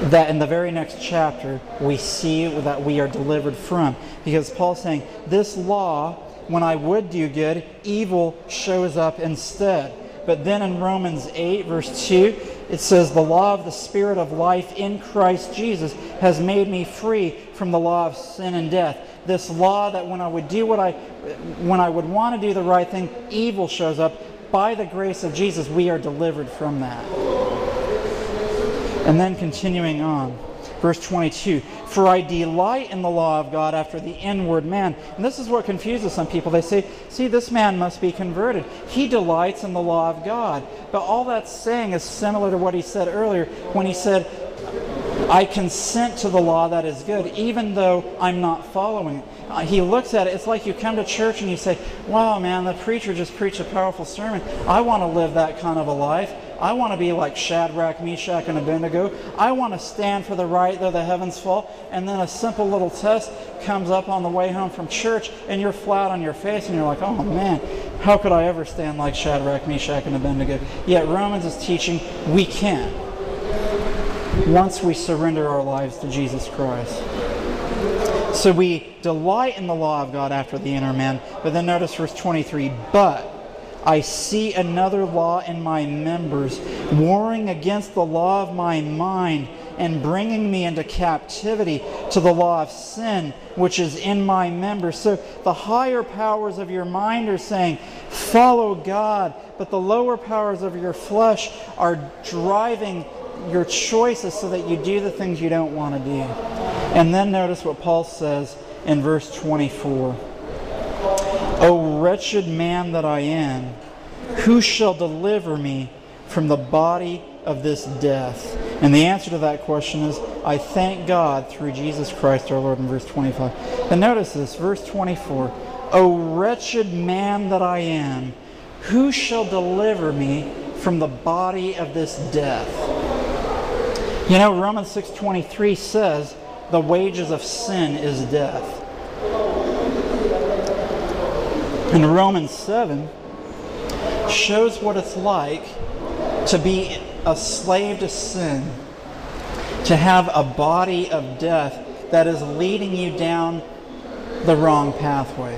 that in the very next chapter we see that we are delivered from. Because Paul's saying, This law, when I would do good, evil shows up instead. But then in Romans 8, verse 2, it says, The law of the Spirit of life in Christ Jesus has made me free from the law of sin and death. This law that when I would do what I when I would want to do the right thing, evil shows up. By the grace of Jesus, we are delivered from that. And then continuing on, verse 22 For I delight in the law of God after the inward man. And this is what confuses some people. They say, See, this man must be converted. He delights in the law of God. But all that's saying is similar to what he said earlier when he said, I consent to the law that is good, even though I'm not following it. Uh, he looks at it, it's like you come to church and you say, Wow, man, the preacher just preached a powerful sermon. I want to live that kind of a life. I want to be like Shadrach, Meshach, and Abednego. I want to stand for the right though the heavens fall. And then a simple little test comes up on the way home from church, and you're flat on your face, and you're like, oh man, how could I ever stand like Shadrach, Meshach, and Abednego? Yet Romans is teaching we can once we surrender our lives to Jesus Christ. So we delight in the law of God after the inner man. But then notice verse 23 But I see another law in my members, warring against the law of my mind and bringing me into captivity to the law of sin which is in my members. So the higher powers of your mind are saying, follow God, but the lower powers of your flesh are driving your choices so that you do the things you don't want to do. And then notice what Paul says in verse 24. O wretched man that I am, who shall deliver me from the body of this death? And the answer to that question is, I thank God through Jesus Christ our Lord in verse 25. And notice this, verse 24. O wretched man that I am, who shall deliver me from the body of this death? You know, Romans 6.23 says, the wages of sin is death. In Romans 7 shows what it's like to be a slave to sin, to have a body of death that is leading you down the wrong pathway,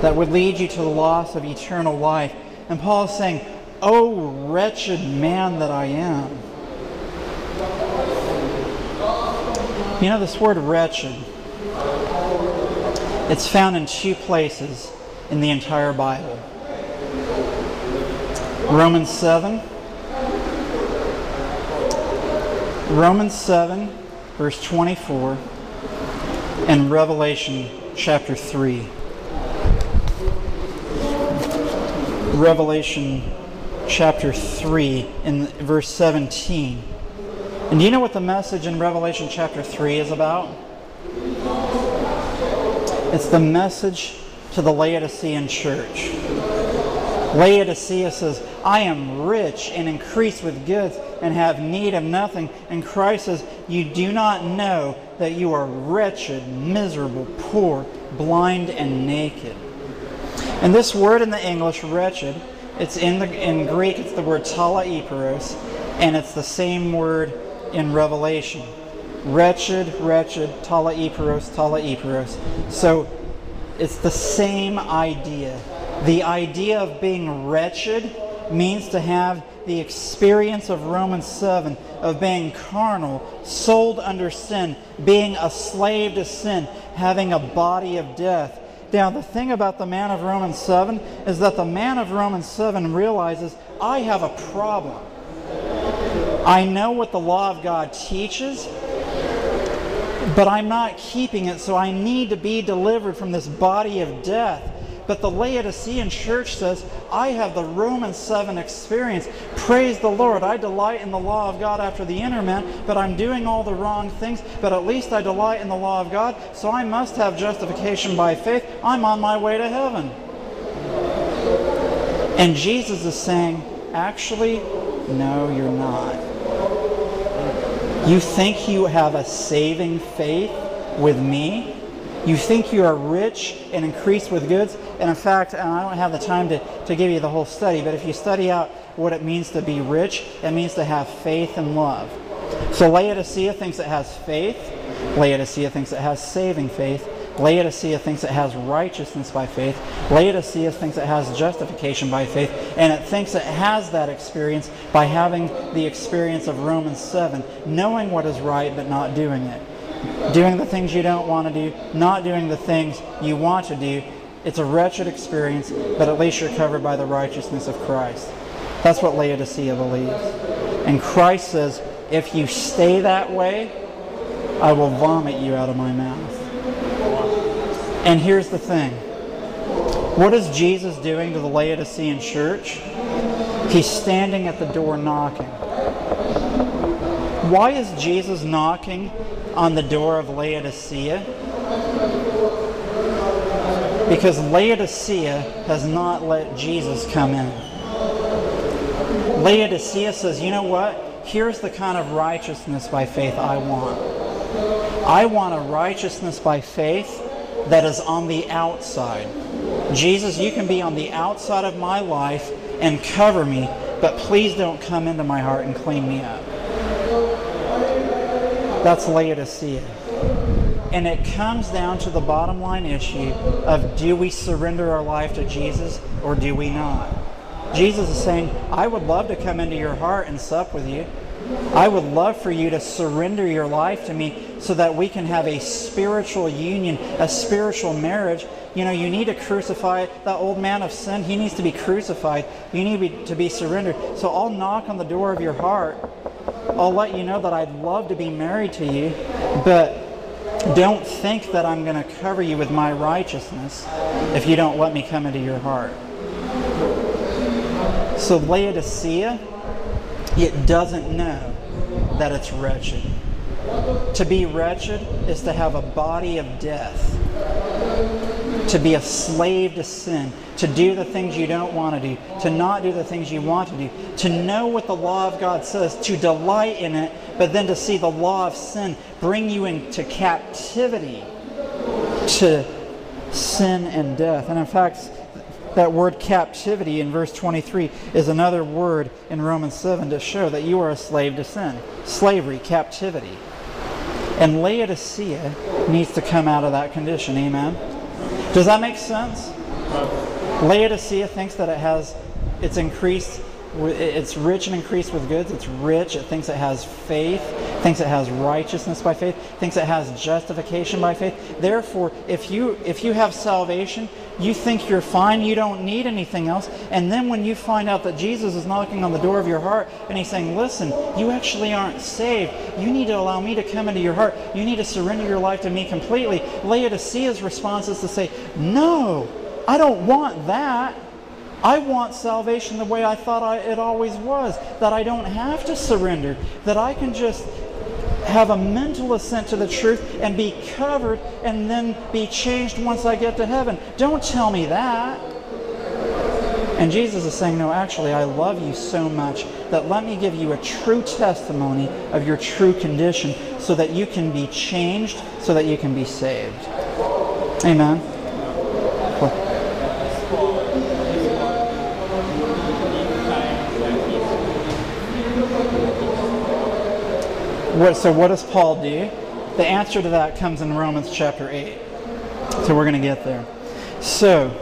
that would lead you to the loss of eternal life. And Paul is saying, Oh, wretched man that I am. You know, this word wretched, it's found in two places in the entire Bible. Romans 7. Romans 7, verse 24. and Revelation chapter 3. Revelation chapter 3 in verse 17. And do you know what the message in Revelation chapter 3 is about? It's the message to the Laodicean church. Laodicea says, I am rich and increase with goods and have need of nothing. And Christ says, You do not know that you are wretched, miserable, poor, blind, and naked. And this word in the English, wretched, it's in the in Greek, it's the word talaiperos, and it's the same word in Revelation. Wretched, wretched, talaiperos, talaiperos. So it's the same idea. The idea of being wretched means to have the experience of Romans 7 of being carnal, sold under sin, being a slave to sin, having a body of death. Now, the thing about the man of Romans 7 is that the man of Romans 7 realizes I have a problem. I know what the law of God teaches, but I'm not keeping it, so I need to be delivered from this body of death. But the Laodicean church says, I have the Romans 7 experience. Praise the Lord. I delight in the law of God after the inner man, but I'm doing all the wrong things. But at least I delight in the law of God, so I must have justification by faith. I'm on my way to heaven. And Jesus is saying, actually, no, you're not. You think you have a saving faith with me? You think you are rich and increased with goods? And in fact, and I don't have the time to, to give you the whole study, but if you study out what it means to be rich, it means to have faith and love. So Laodicea thinks it has faith. Laodicea thinks it has saving faith. Laodicea thinks it has righteousness by faith. Laodicea thinks it has justification by faith. And it thinks it has that experience by having the experience of Romans 7, knowing what is right but not doing it. Doing the things you don't want to do, not doing the things you want to do. It's a wretched experience, but at least you're covered by the righteousness of Christ. That's what Laodicea believes. And Christ says, if you stay that way, I will vomit you out of my mouth. And here's the thing what is Jesus doing to the Laodicean church? He's standing at the door knocking. Why is Jesus knocking on the door of Laodicea? Because Laodicea has not let Jesus come in. Laodicea says, you know what? Here's the kind of righteousness by faith I want. I want a righteousness by faith that is on the outside. Jesus, you can be on the outside of my life and cover me, but please don't come into my heart and clean me up. That's Laodicea. And it comes down to the bottom line issue of do we surrender our life to Jesus or do we not? Jesus is saying, I would love to come into your heart and sup with you. I would love for you to surrender your life to me so that we can have a spiritual union, a spiritual marriage. You know, you need to crucify that old man of sin. He needs to be crucified. You need to be surrendered. So I'll knock on the door of your heart. I'll let you know that I'd love to be married to you, but don't think that I'm going to cover you with my righteousness if you don't let me come into your heart. So Laodicea, it doesn't know that it's wretched. To be wretched is to have a body of death, to be a slave to sin, to do the things you don't want to do, to not do the things you want to do, to know what the law of God says, to delight in it, but then to see the law of sin bring you into captivity to sin and death. And in fact, that word captivity in verse 23 is another word in Romans 7 to show that you are a slave to sin. Slavery, captivity. And Laodicea needs to come out of that condition. Amen. Does that make sense? Laodicea thinks that it has, it's increased, it's rich and increased with goods. It's rich. It thinks it has faith, thinks it has righteousness by faith, thinks it has justification by faith. Therefore, if you if you have salvation, You think you're fine, you don't need anything else. And then when you find out that Jesus is knocking on the door of your heart and he's saying, Listen, you actually aren't saved. You need to allow me to come into your heart. You need to surrender your life to me completely. Laodicea's response is to say, No, I don't want that. I want salvation the way I thought I, it always was, that I don't have to surrender, that I can just have a mental assent to the truth and be covered and then be changed once I get to heaven. Don't tell me that. And Jesus is saying, No, actually, I love you so much that let me give you a true testimony of your true condition so that you can be changed, so that you can be saved. Amen. What, so what does Paul do? The answer to that comes in Romans chapter 8. So we're going to get there. So,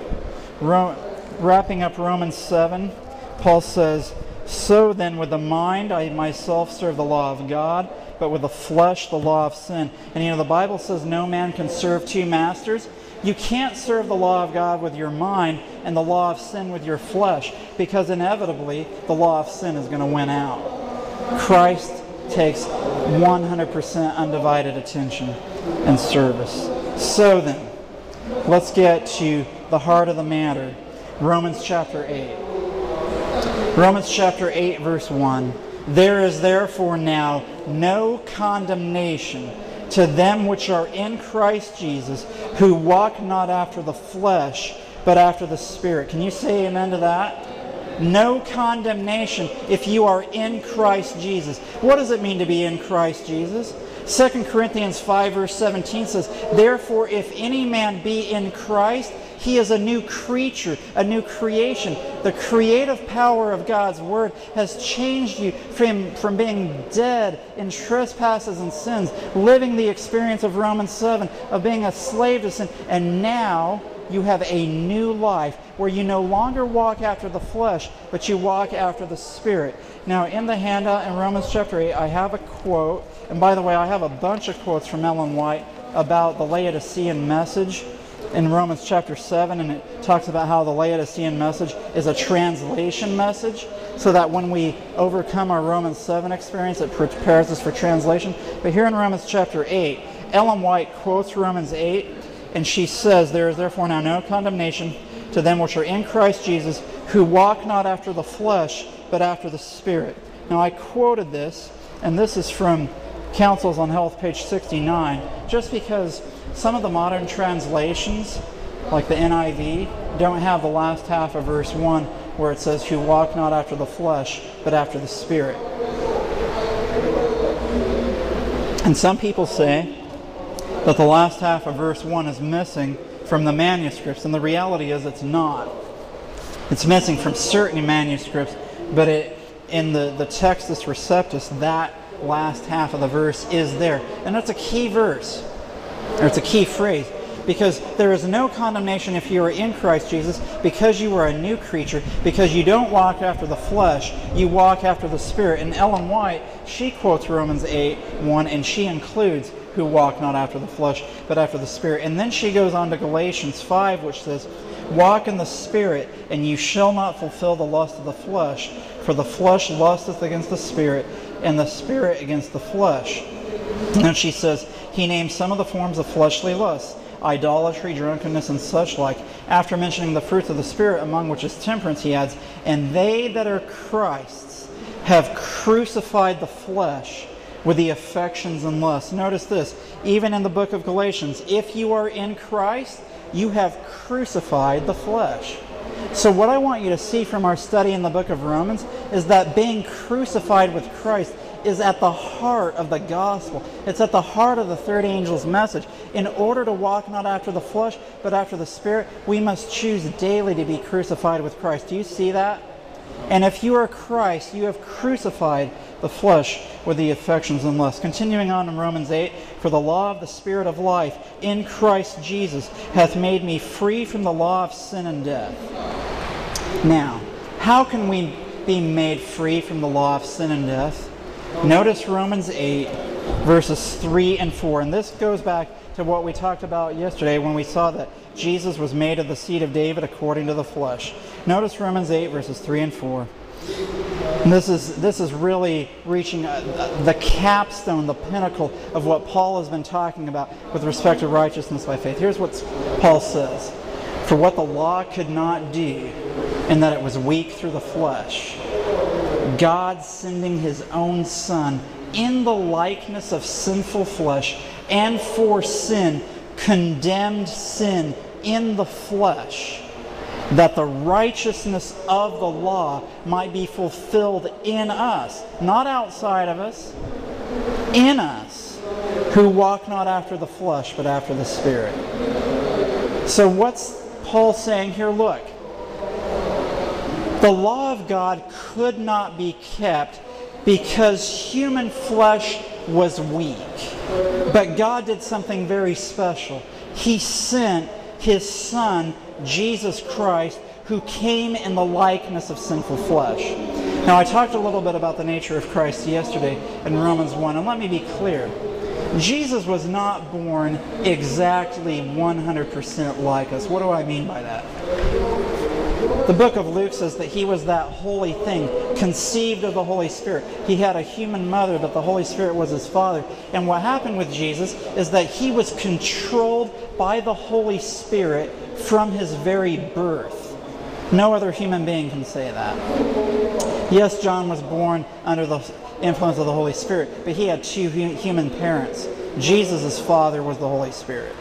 Ro- wrapping up Romans 7, Paul says, So then, with the mind, I myself serve the law of God, but with the flesh, the law of sin. And you know, the Bible says no man can serve two masters. You can't serve the law of God with your mind and the law of sin with your flesh, because inevitably the law of sin is going to win out. Christ takes 100% undivided attention and service. So then, let's get to the heart of the matter. Romans chapter 8. Romans chapter 8, verse 1. There is therefore now no condemnation to them which are in Christ Jesus, who walk not after the flesh, but after the Spirit. Can you say amen to that? No condemnation if you are in Christ Jesus. What does it mean to be in Christ Jesus? 2 Corinthians 5, verse 17 says, Therefore, if any man be in Christ, he is a new creature, a new creation. The creative power of God's Word has changed you from, from being dead in trespasses and sins, living the experience of Romans 7, of being a slave to sin, and now you have a new life where you no longer walk after the flesh, but you walk after the Spirit. Now, in the handout in Romans chapter 8, I have a quote. And by the way, I have a bunch of quotes from Ellen White about the Laodicean message in Romans chapter 7, and it talks about how the Laodicean message is a translation message, so that when we overcome our Romans 7 experience, it prepares us for translation. But here in Romans chapter 8, Ellen White quotes Romans 8 and she says, There is therefore now no condemnation to them which are in Christ Jesus, who walk not after the flesh, but after the Spirit. Now, I quoted this, and this is from Counsels on Health, page 69, just because some of the modern translations, like the NIV, don't have the last half of verse 1 where it says, Who walk not after the flesh, but after the Spirit. And some people say, that the last half of verse 1 is missing from the manuscripts, and the reality is it's not. It's missing from certain manuscripts, but it, in the, the Textus Receptus, that last half of the verse is there. And that's a key verse, or it's a key phrase, because there is no condemnation if you are in Christ Jesus, because you are a new creature, because you don't walk after the flesh, you walk after the Spirit. And Ellen White, she quotes Romans 8 1, and she includes who walk not after the flesh, but after the Spirit. And then she goes on to Galatians 5, which says, Walk in the Spirit, and you shall not fulfill the lust of the flesh, for the flesh lusteth against the Spirit, and the Spirit against the flesh. And she says, He names some of the forms of fleshly lust idolatry, drunkenness, and such like. After mentioning the fruits of the Spirit, among which is temperance, he adds, And they that are Christ's have crucified the flesh with the affections and lusts. Notice this, even in the book of Galatians, if you are in Christ, you have crucified the flesh. So, what I want you to see from our study in the book of Romans is that being crucified with Christ is at the heart of the gospel. It's at the heart of the third angel's message. In order to walk not after the flesh, but after the Spirit, we must choose daily to be crucified with Christ. Do you see that? And if you are Christ, you have crucified the flesh with the affections and lusts. Continuing on in Romans 8, for the law of the Spirit of life in Christ Jesus hath made me free from the law of sin and death. Now, how can we be made free from the law of sin and death? Notice Romans 8, verses 3 and 4. And this goes back to what we talked about yesterday when we saw that Jesus was made of the seed of David according to the flesh. Notice Romans 8, verses 3 and 4. And this is, this is really reaching uh, the capstone, the pinnacle of what Paul has been talking about with respect to righteousness by faith. Here's what Paul says For what the law could not do, in that it was weak through the flesh, God sending his own Son in the likeness of sinful flesh and for sin, condemned sin in the flesh that the righteousness of the law might be fulfilled in us, not outside of us, in us, who walk not after the flesh, but after the Spirit. So, what's Paul saying here? Look, the law of God could not be kept because human flesh was weak. But God did something very special. He sent his Son Jesus Christ, who came in the likeness of sinful flesh. Now, I talked a little bit about the nature of Christ yesterday in Romans 1, and let me be clear. Jesus was not born exactly 100% like us. What do I mean by that? The book of Luke says that he was that holy thing, conceived of the Holy Spirit. He had a human mother, but the Holy Spirit was his father. And what happened with Jesus is that he was controlled by the Holy Spirit from his very birth. No other human being can say that. Yes, John was born under the influence of the Holy Spirit, but he had two human parents. Jesus' father was the Holy Spirit.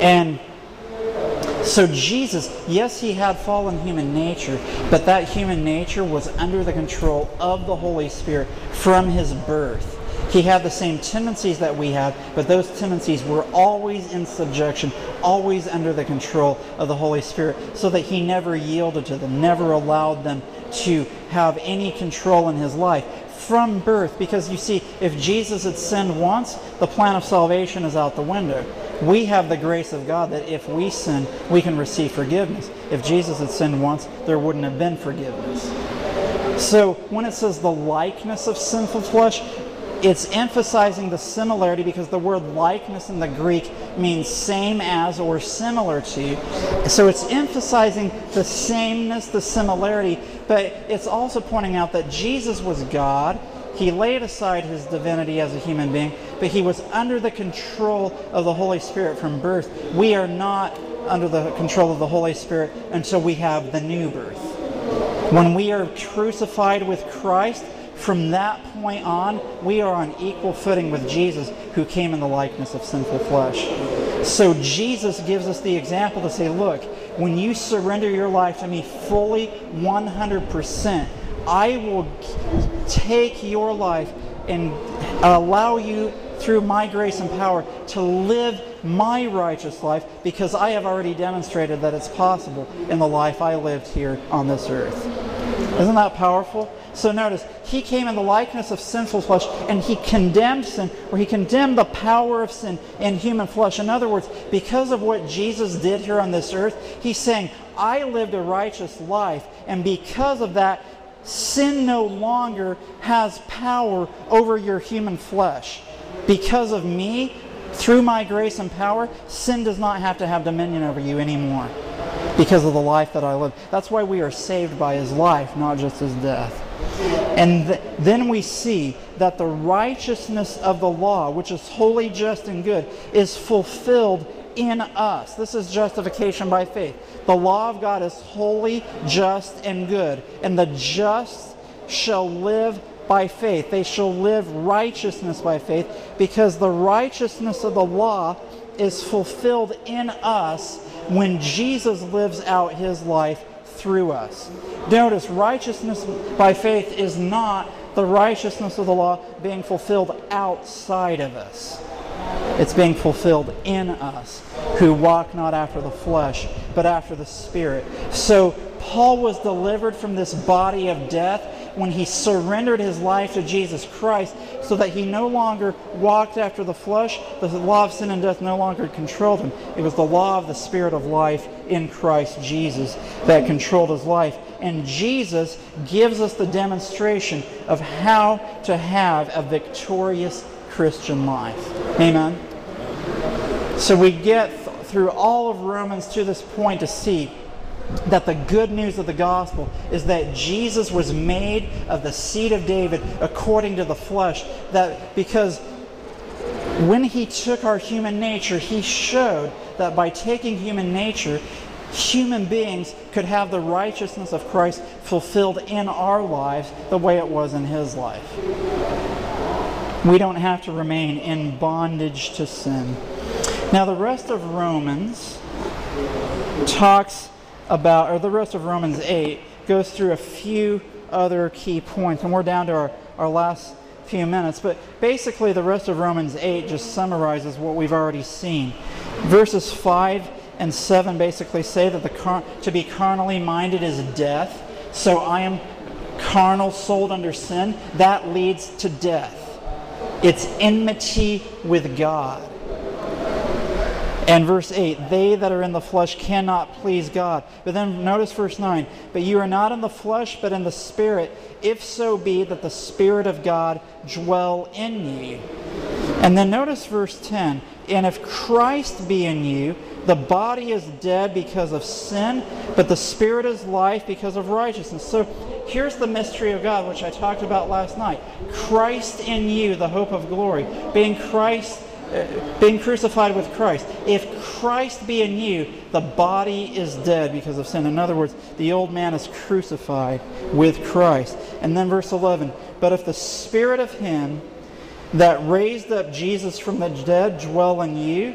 And so Jesus, yes, he had fallen human nature, but that human nature was under the control of the Holy Spirit from his birth. He had the same tendencies that we have, but those tendencies were always in subjection, always under the control of the Holy Spirit, so that he never yielded to them, never allowed them to have any control in his life from birth. Because you see, if Jesus had sinned once, the plan of salvation is out the window. We have the grace of God that if we sin, we can receive forgiveness. If Jesus had sinned once, there wouldn't have been forgiveness. So when it says the likeness of sinful flesh, it's emphasizing the similarity because the word likeness in the Greek means same as or similar to. So it's emphasizing the sameness, the similarity, but it's also pointing out that Jesus was God. He laid aside his divinity as a human being, but he was under the control of the Holy Spirit from birth. We are not under the control of the Holy Spirit until we have the new birth. When we are crucified with Christ, from that point on, we are on equal footing with Jesus, who came in the likeness of sinful flesh. So Jesus gives us the example to say, look, when you surrender your life to me fully, 100%, I will take your life and allow you through my grace and power to live my righteous life because I have already demonstrated that it's possible in the life I lived here on this earth. Isn't that powerful? So notice, he came in the likeness of sinful flesh and he condemned sin, or he condemned the power of sin in human flesh. In other words, because of what Jesus did here on this earth, he's saying, I lived a righteous life, and because of that, sin no longer has power over your human flesh. Because of me, through my grace and power, sin does not have to have dominion over you anymore because of the life that I live. That's why we are saved by his life, not just his death. And th- then we see that the righteousness of the law, which is holy, just, and good, is fulfilled in us. This is justification by faith. The law of God is holy, just, and good. And the just shall live by faith. They shall live righteousness by faith because the righteousness of the law is fulfilled in us when Jesus lives out his life through us. Notice, righteousness by faith is not the righteousness of the law being fulfilled outside of us. It's being fulfilled in us who walk not after the flesh, but after the Spirit. So, Paul was delivered from this body of death when he surrendered his life to Jesus Christ so that he no longer walked after the flesh. The law of sin and death no longer controlled him. It was the law of the Spirit of life in Christ Jesus that controlled his life. And Jesus gives us the demonstration of how to have a victorious Christian life. Amen. So we get through all of Romans to this point to see that the good news of the gospel is that Jesus was made of the seed of David according to the flesh. That because when he took our human nature, he showed that by taking human nature, human beings could have the righteousness of Christ fulfilled in our lives the way it was in his life. We don't have to remain in bondage to sin. Now, the rest of Romans talks about, or the rest of Romans 8 goes through a few other key points, and we're down to our, our last few minutes. But basically, the rest of Romans 8 just summarizes what we've already seen. Verses 5 and 7 basically say that the car- to be carnally minded is death. So I am carnal, sold under sin. That leads to death. It's enmity with God. And verse 8, they that are in the flesh cannot please God. But then notice verse 9, but you are not in the flesh, but in the Spirit, if so be that the Spirit of God dwell in you. And then notice verse 10, and if Christ be in you, the body is dead because of sin, but the Spirit is life because of righteousness. So here's the mystery of God, which I talked about last night Christ in you, the hope of glory. Being Christ being crucified with Christ. If Christ be in you, the body is dead because of sin. In other words, the old man is crucified with Christ. And then verse 11, but if the spirit of him that raised up Jesus from the dead dwell in you,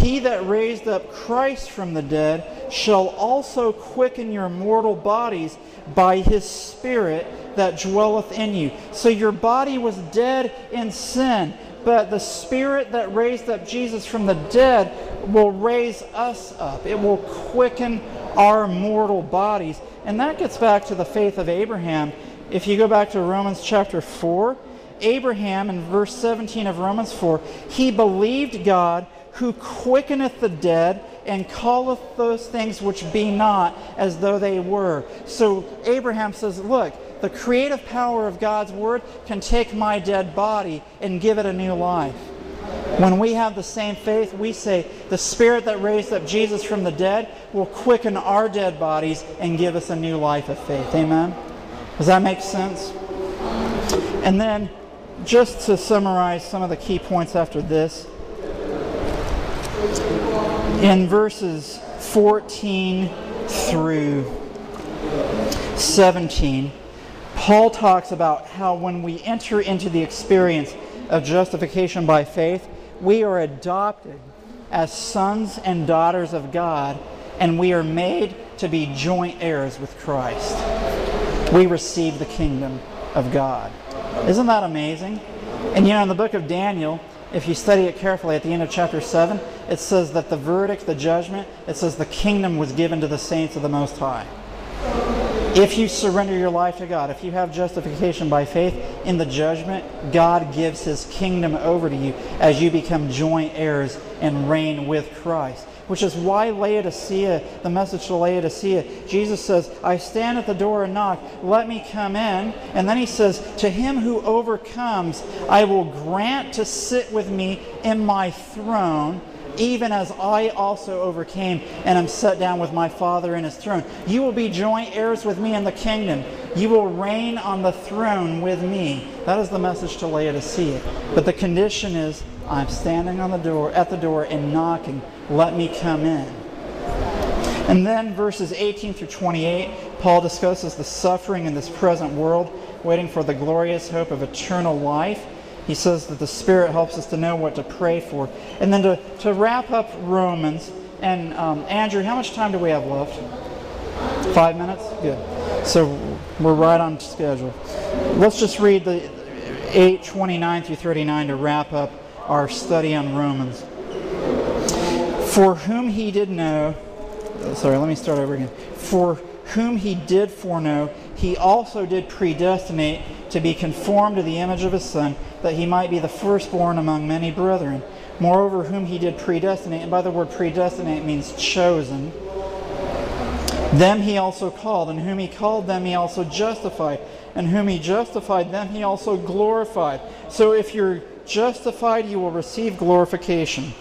he that raised up Christ from the dead shall also quicken your mortal bodies by his Spirit that dwelleth in you. So your body was dead in sin, but the Spirit that raised up Jesus from the dead will raise us up. It will quicken our mortal bodies. And that gets back to the faith of Abraham. If you go back to Romans chapter 4, Abraham in verse 17 of Romans 4, he believed God who quickeneth the dead and calleth those things which be not as though they were. So Abraham says, Look, the creative power of God's Word can take my dead body and give it a new life. When we have the same faith, we say, the Spirit that raised up Jesus from the dead will quicken our dead bodies and give us a new life of faith. Amen? Does that make sense? And then, just to summarize some of the key points after this, in verses 14 through 17, Paul talks about how when we enter into the experience of justification by faith, we are adopted as sons and daughters of God, and we are made to be joint heirs with Christ. We receive the kingdom of God. Isn't that amazing? And you know, in the book of Daniel, if you study it carefully at the end of chapter 7, it says that the verdict, the judgment, it says the kingdom was given to the saints of the Most High. If you surrender your life to God, if you have justification by faith in the judgment, God gives his kingdom over to you as you become joint heirs and reign with Christ. Which is why Laodicea, the message to Laodicea, Jesus says, I stand at the door and knock, let me come in. And then he says, To him who overcomes, I will grant to sit with me in my throne even as I also overcame and am set down with my Father in his throne. You will be joint heirs with me in the kingdom. You will reign on the throne with me. That is the message to Laodicea. But the condition is I'm standing on the door at the door and knocking. Let me come in. And then verses 18 through 28, Paul discusses the suffering in this present world, waiting for the glorious hope of eternal life. He says that the Spirit helps us to know what to pray for. And then to, to wrap up Romans, and um, Andrew, how much time do we have left? Five minutes? Good. So we're right on schedule. Let's just read the 8 29 through 39 to wrap up our study on Romans. For whom he did know, sorry, let me start over again. For whom he did foreknow, he also did predestinate to be conformed to the image of his Son, that he might be the firstborn among many brethren. Moreover, whom he did predestinate, and by the word predestinate means chosen, them he also called, and whom he called, them he also justified, and whom he justified, them he also glorified. So if you're justified, you will receive glorification.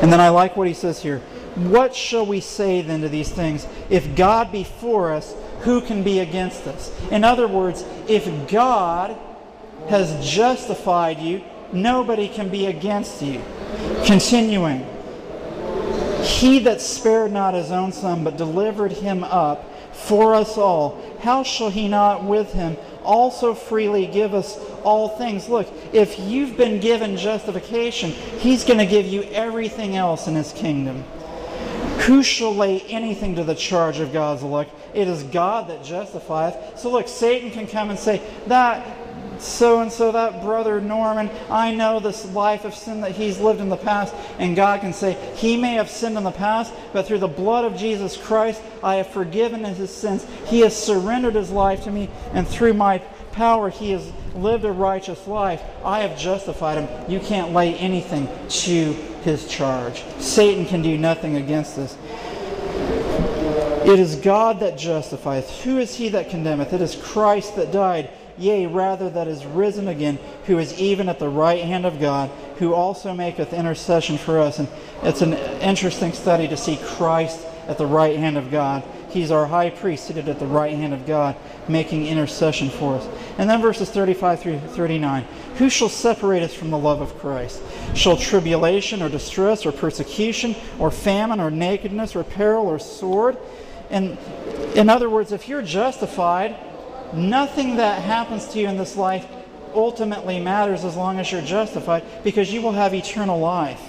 And then I like what he says here. What shall we say then to these things? If God be for us, who can be against us? In other words, if God has justified you, nobody can be against you. Continuing. He that spared not his own son, but delivered him up for us all, how shall he not with him also freely give us all things? Look, if you've been given justification, he's going to give you everything else in his kingdom. Who shall lay anything to the charge of God's elect? It is God that justifieth. So look, Satan can come and say, that so and so, that brother Norman, I know this life of sin that he's lived in the past. And God can say, He may have sinned in the past, but through the blood of Jesus Christ, I have forgiven his sins. He has surrendered his life to me, and through my power, he has lived a righteous life. I have justified him. You can't lay anything to his charge. Satan can do nothing against us. It is God that justifieth. Who is he that condemneth? It is Christ that died yea, rather that is risen again, who is even at the right hand of God, who also maketh intercession for us. And it's an interesting study to see Christ at the right hand of God. He's our high priest seated at the right hand of God, making intercession for us. And then verses 35 through 39. Who shall separate us from the love of Christ? Shall tribulation or distress or persecution or famine or nakedness or peril or sword? And in other words, if you're justified, Nothing that happens to you in this life ultimately matters as long as you're justified because you will have eternal life.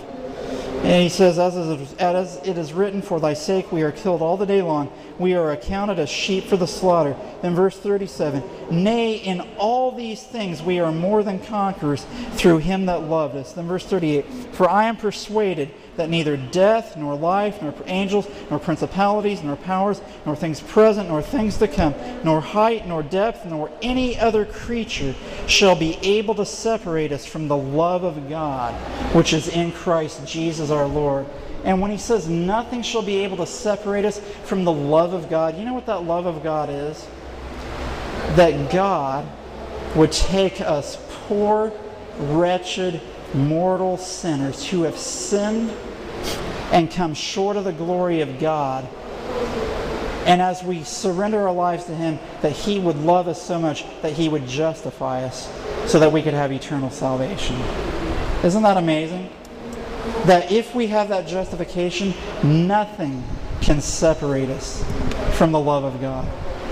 And he says, as, it is written, For thy sake we are killed all the day long. We are accounted as sheep for the slaughter. In verse 37 Nay, in all these things we are more than conquerors through him that loved us. Then verse 38 For I am persuaded that neither death, nor life, nor angels, nor principalities, nor powers, nor things present, nor things to come, nor height, nor depth, nor any other creature shall be able to separate us from the love of God, which is in Christ Jesus our Lord. And when he says nothing shall be able to separate us from the love of God, you know what that love of God is? That God would take us poor, wretched, mortal sinners who have sinned and come short of the glory of God. And as we surrender our lives to Him, that He would love us so much that He would justify us so that we could have eternal salvation. Isn't that amazing? That if we have that justification, nothing can separate us from the love of God.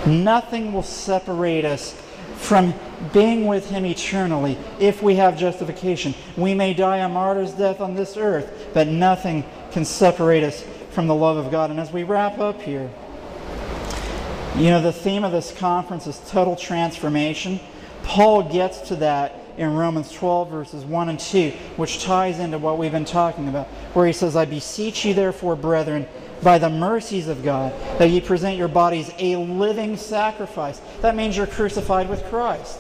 Nothing will separate us from being with Him eternally if we have justification. We may die a martyr's death on this earth, but nothing can separate us from the love of God. And as we wrap up here, you know, the theme of this conference is total transformation. Paul gets to that in Romans 12, verses 1 and 2, which ties into what we've been talking about, where he says, I beseech you, therefore, brethren, by the mercies of God, that ye present your bodies a living sacrifice. That means you're crucified with Christ.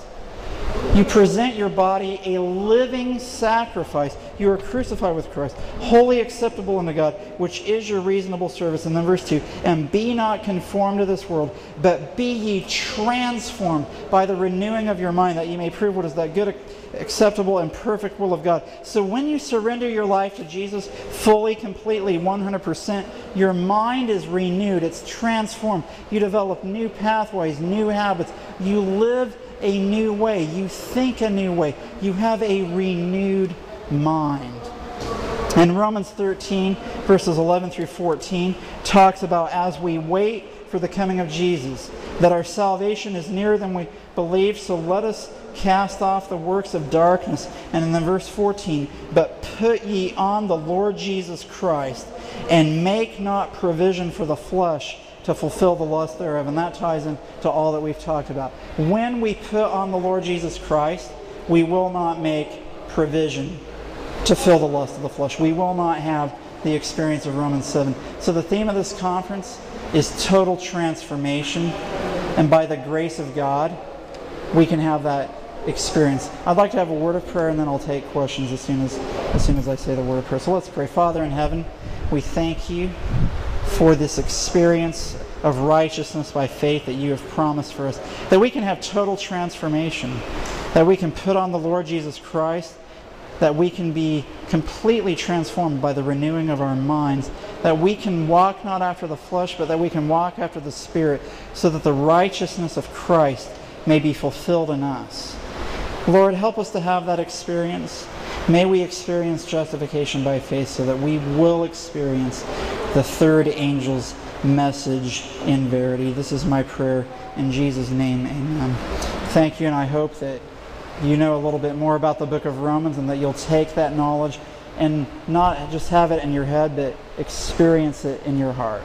You present your body a living sacrifice. You are crucified with Christ, wholly acceptable unto God, which is your reasonable service. And then verse 2 And be not conformed to this world, but be ye transformed by the renewing of your mind, that ye may prove what is that good, acceptable, and perfect will of God. So when you surrender your life to Jesus fully, completely, 100%, your mind is renewed, it's transformed. You develop new pathways, new habits. You live a new way. You think a new way. You have a renewed mind. And Romans 13, verses 11 through 14, talks about as we wait for the coming of Jesus, that our salvation is nearer than we believe, so let us cast off the works of darkness. And in the verse 14, but put ye on the Lord Jesus Christ, and make not provision for the flesh to fulfill the lust thereof. And that ties into all that we've talked about. When we put on the Lord Jesus Christ, we will not make provision to fill the lust of the flesh. We will not have the experience of Romans 7. So the theme of this conference is total transformation. And by the grace of God, we can have that experience. I'd like to have a word of prayer and then I'll take questions as soon as as soon as I say the word of prayer. So let's pray. Father in heaven, we thank you for this experience of righteousness by faith that you have promised for us. That we can have total transformation. That we can put on the Lord Jesus Christ. that we can be completely transformed by the renewing of our minds, that we can walk not after the flesh, but that we can walk after the Spirit, so that the righteousness of Christ may be fulfilled in us. Lord, help us to have that experience. May we experience justification by faith so that we will experience the third angel's message in verity. This is my prayer in Jesus' name. Amen. Thank you, and I hope that you know a little bit more about the book of Romans and that you'll take that knowledge and not just have it in your head, but experience it in your heart.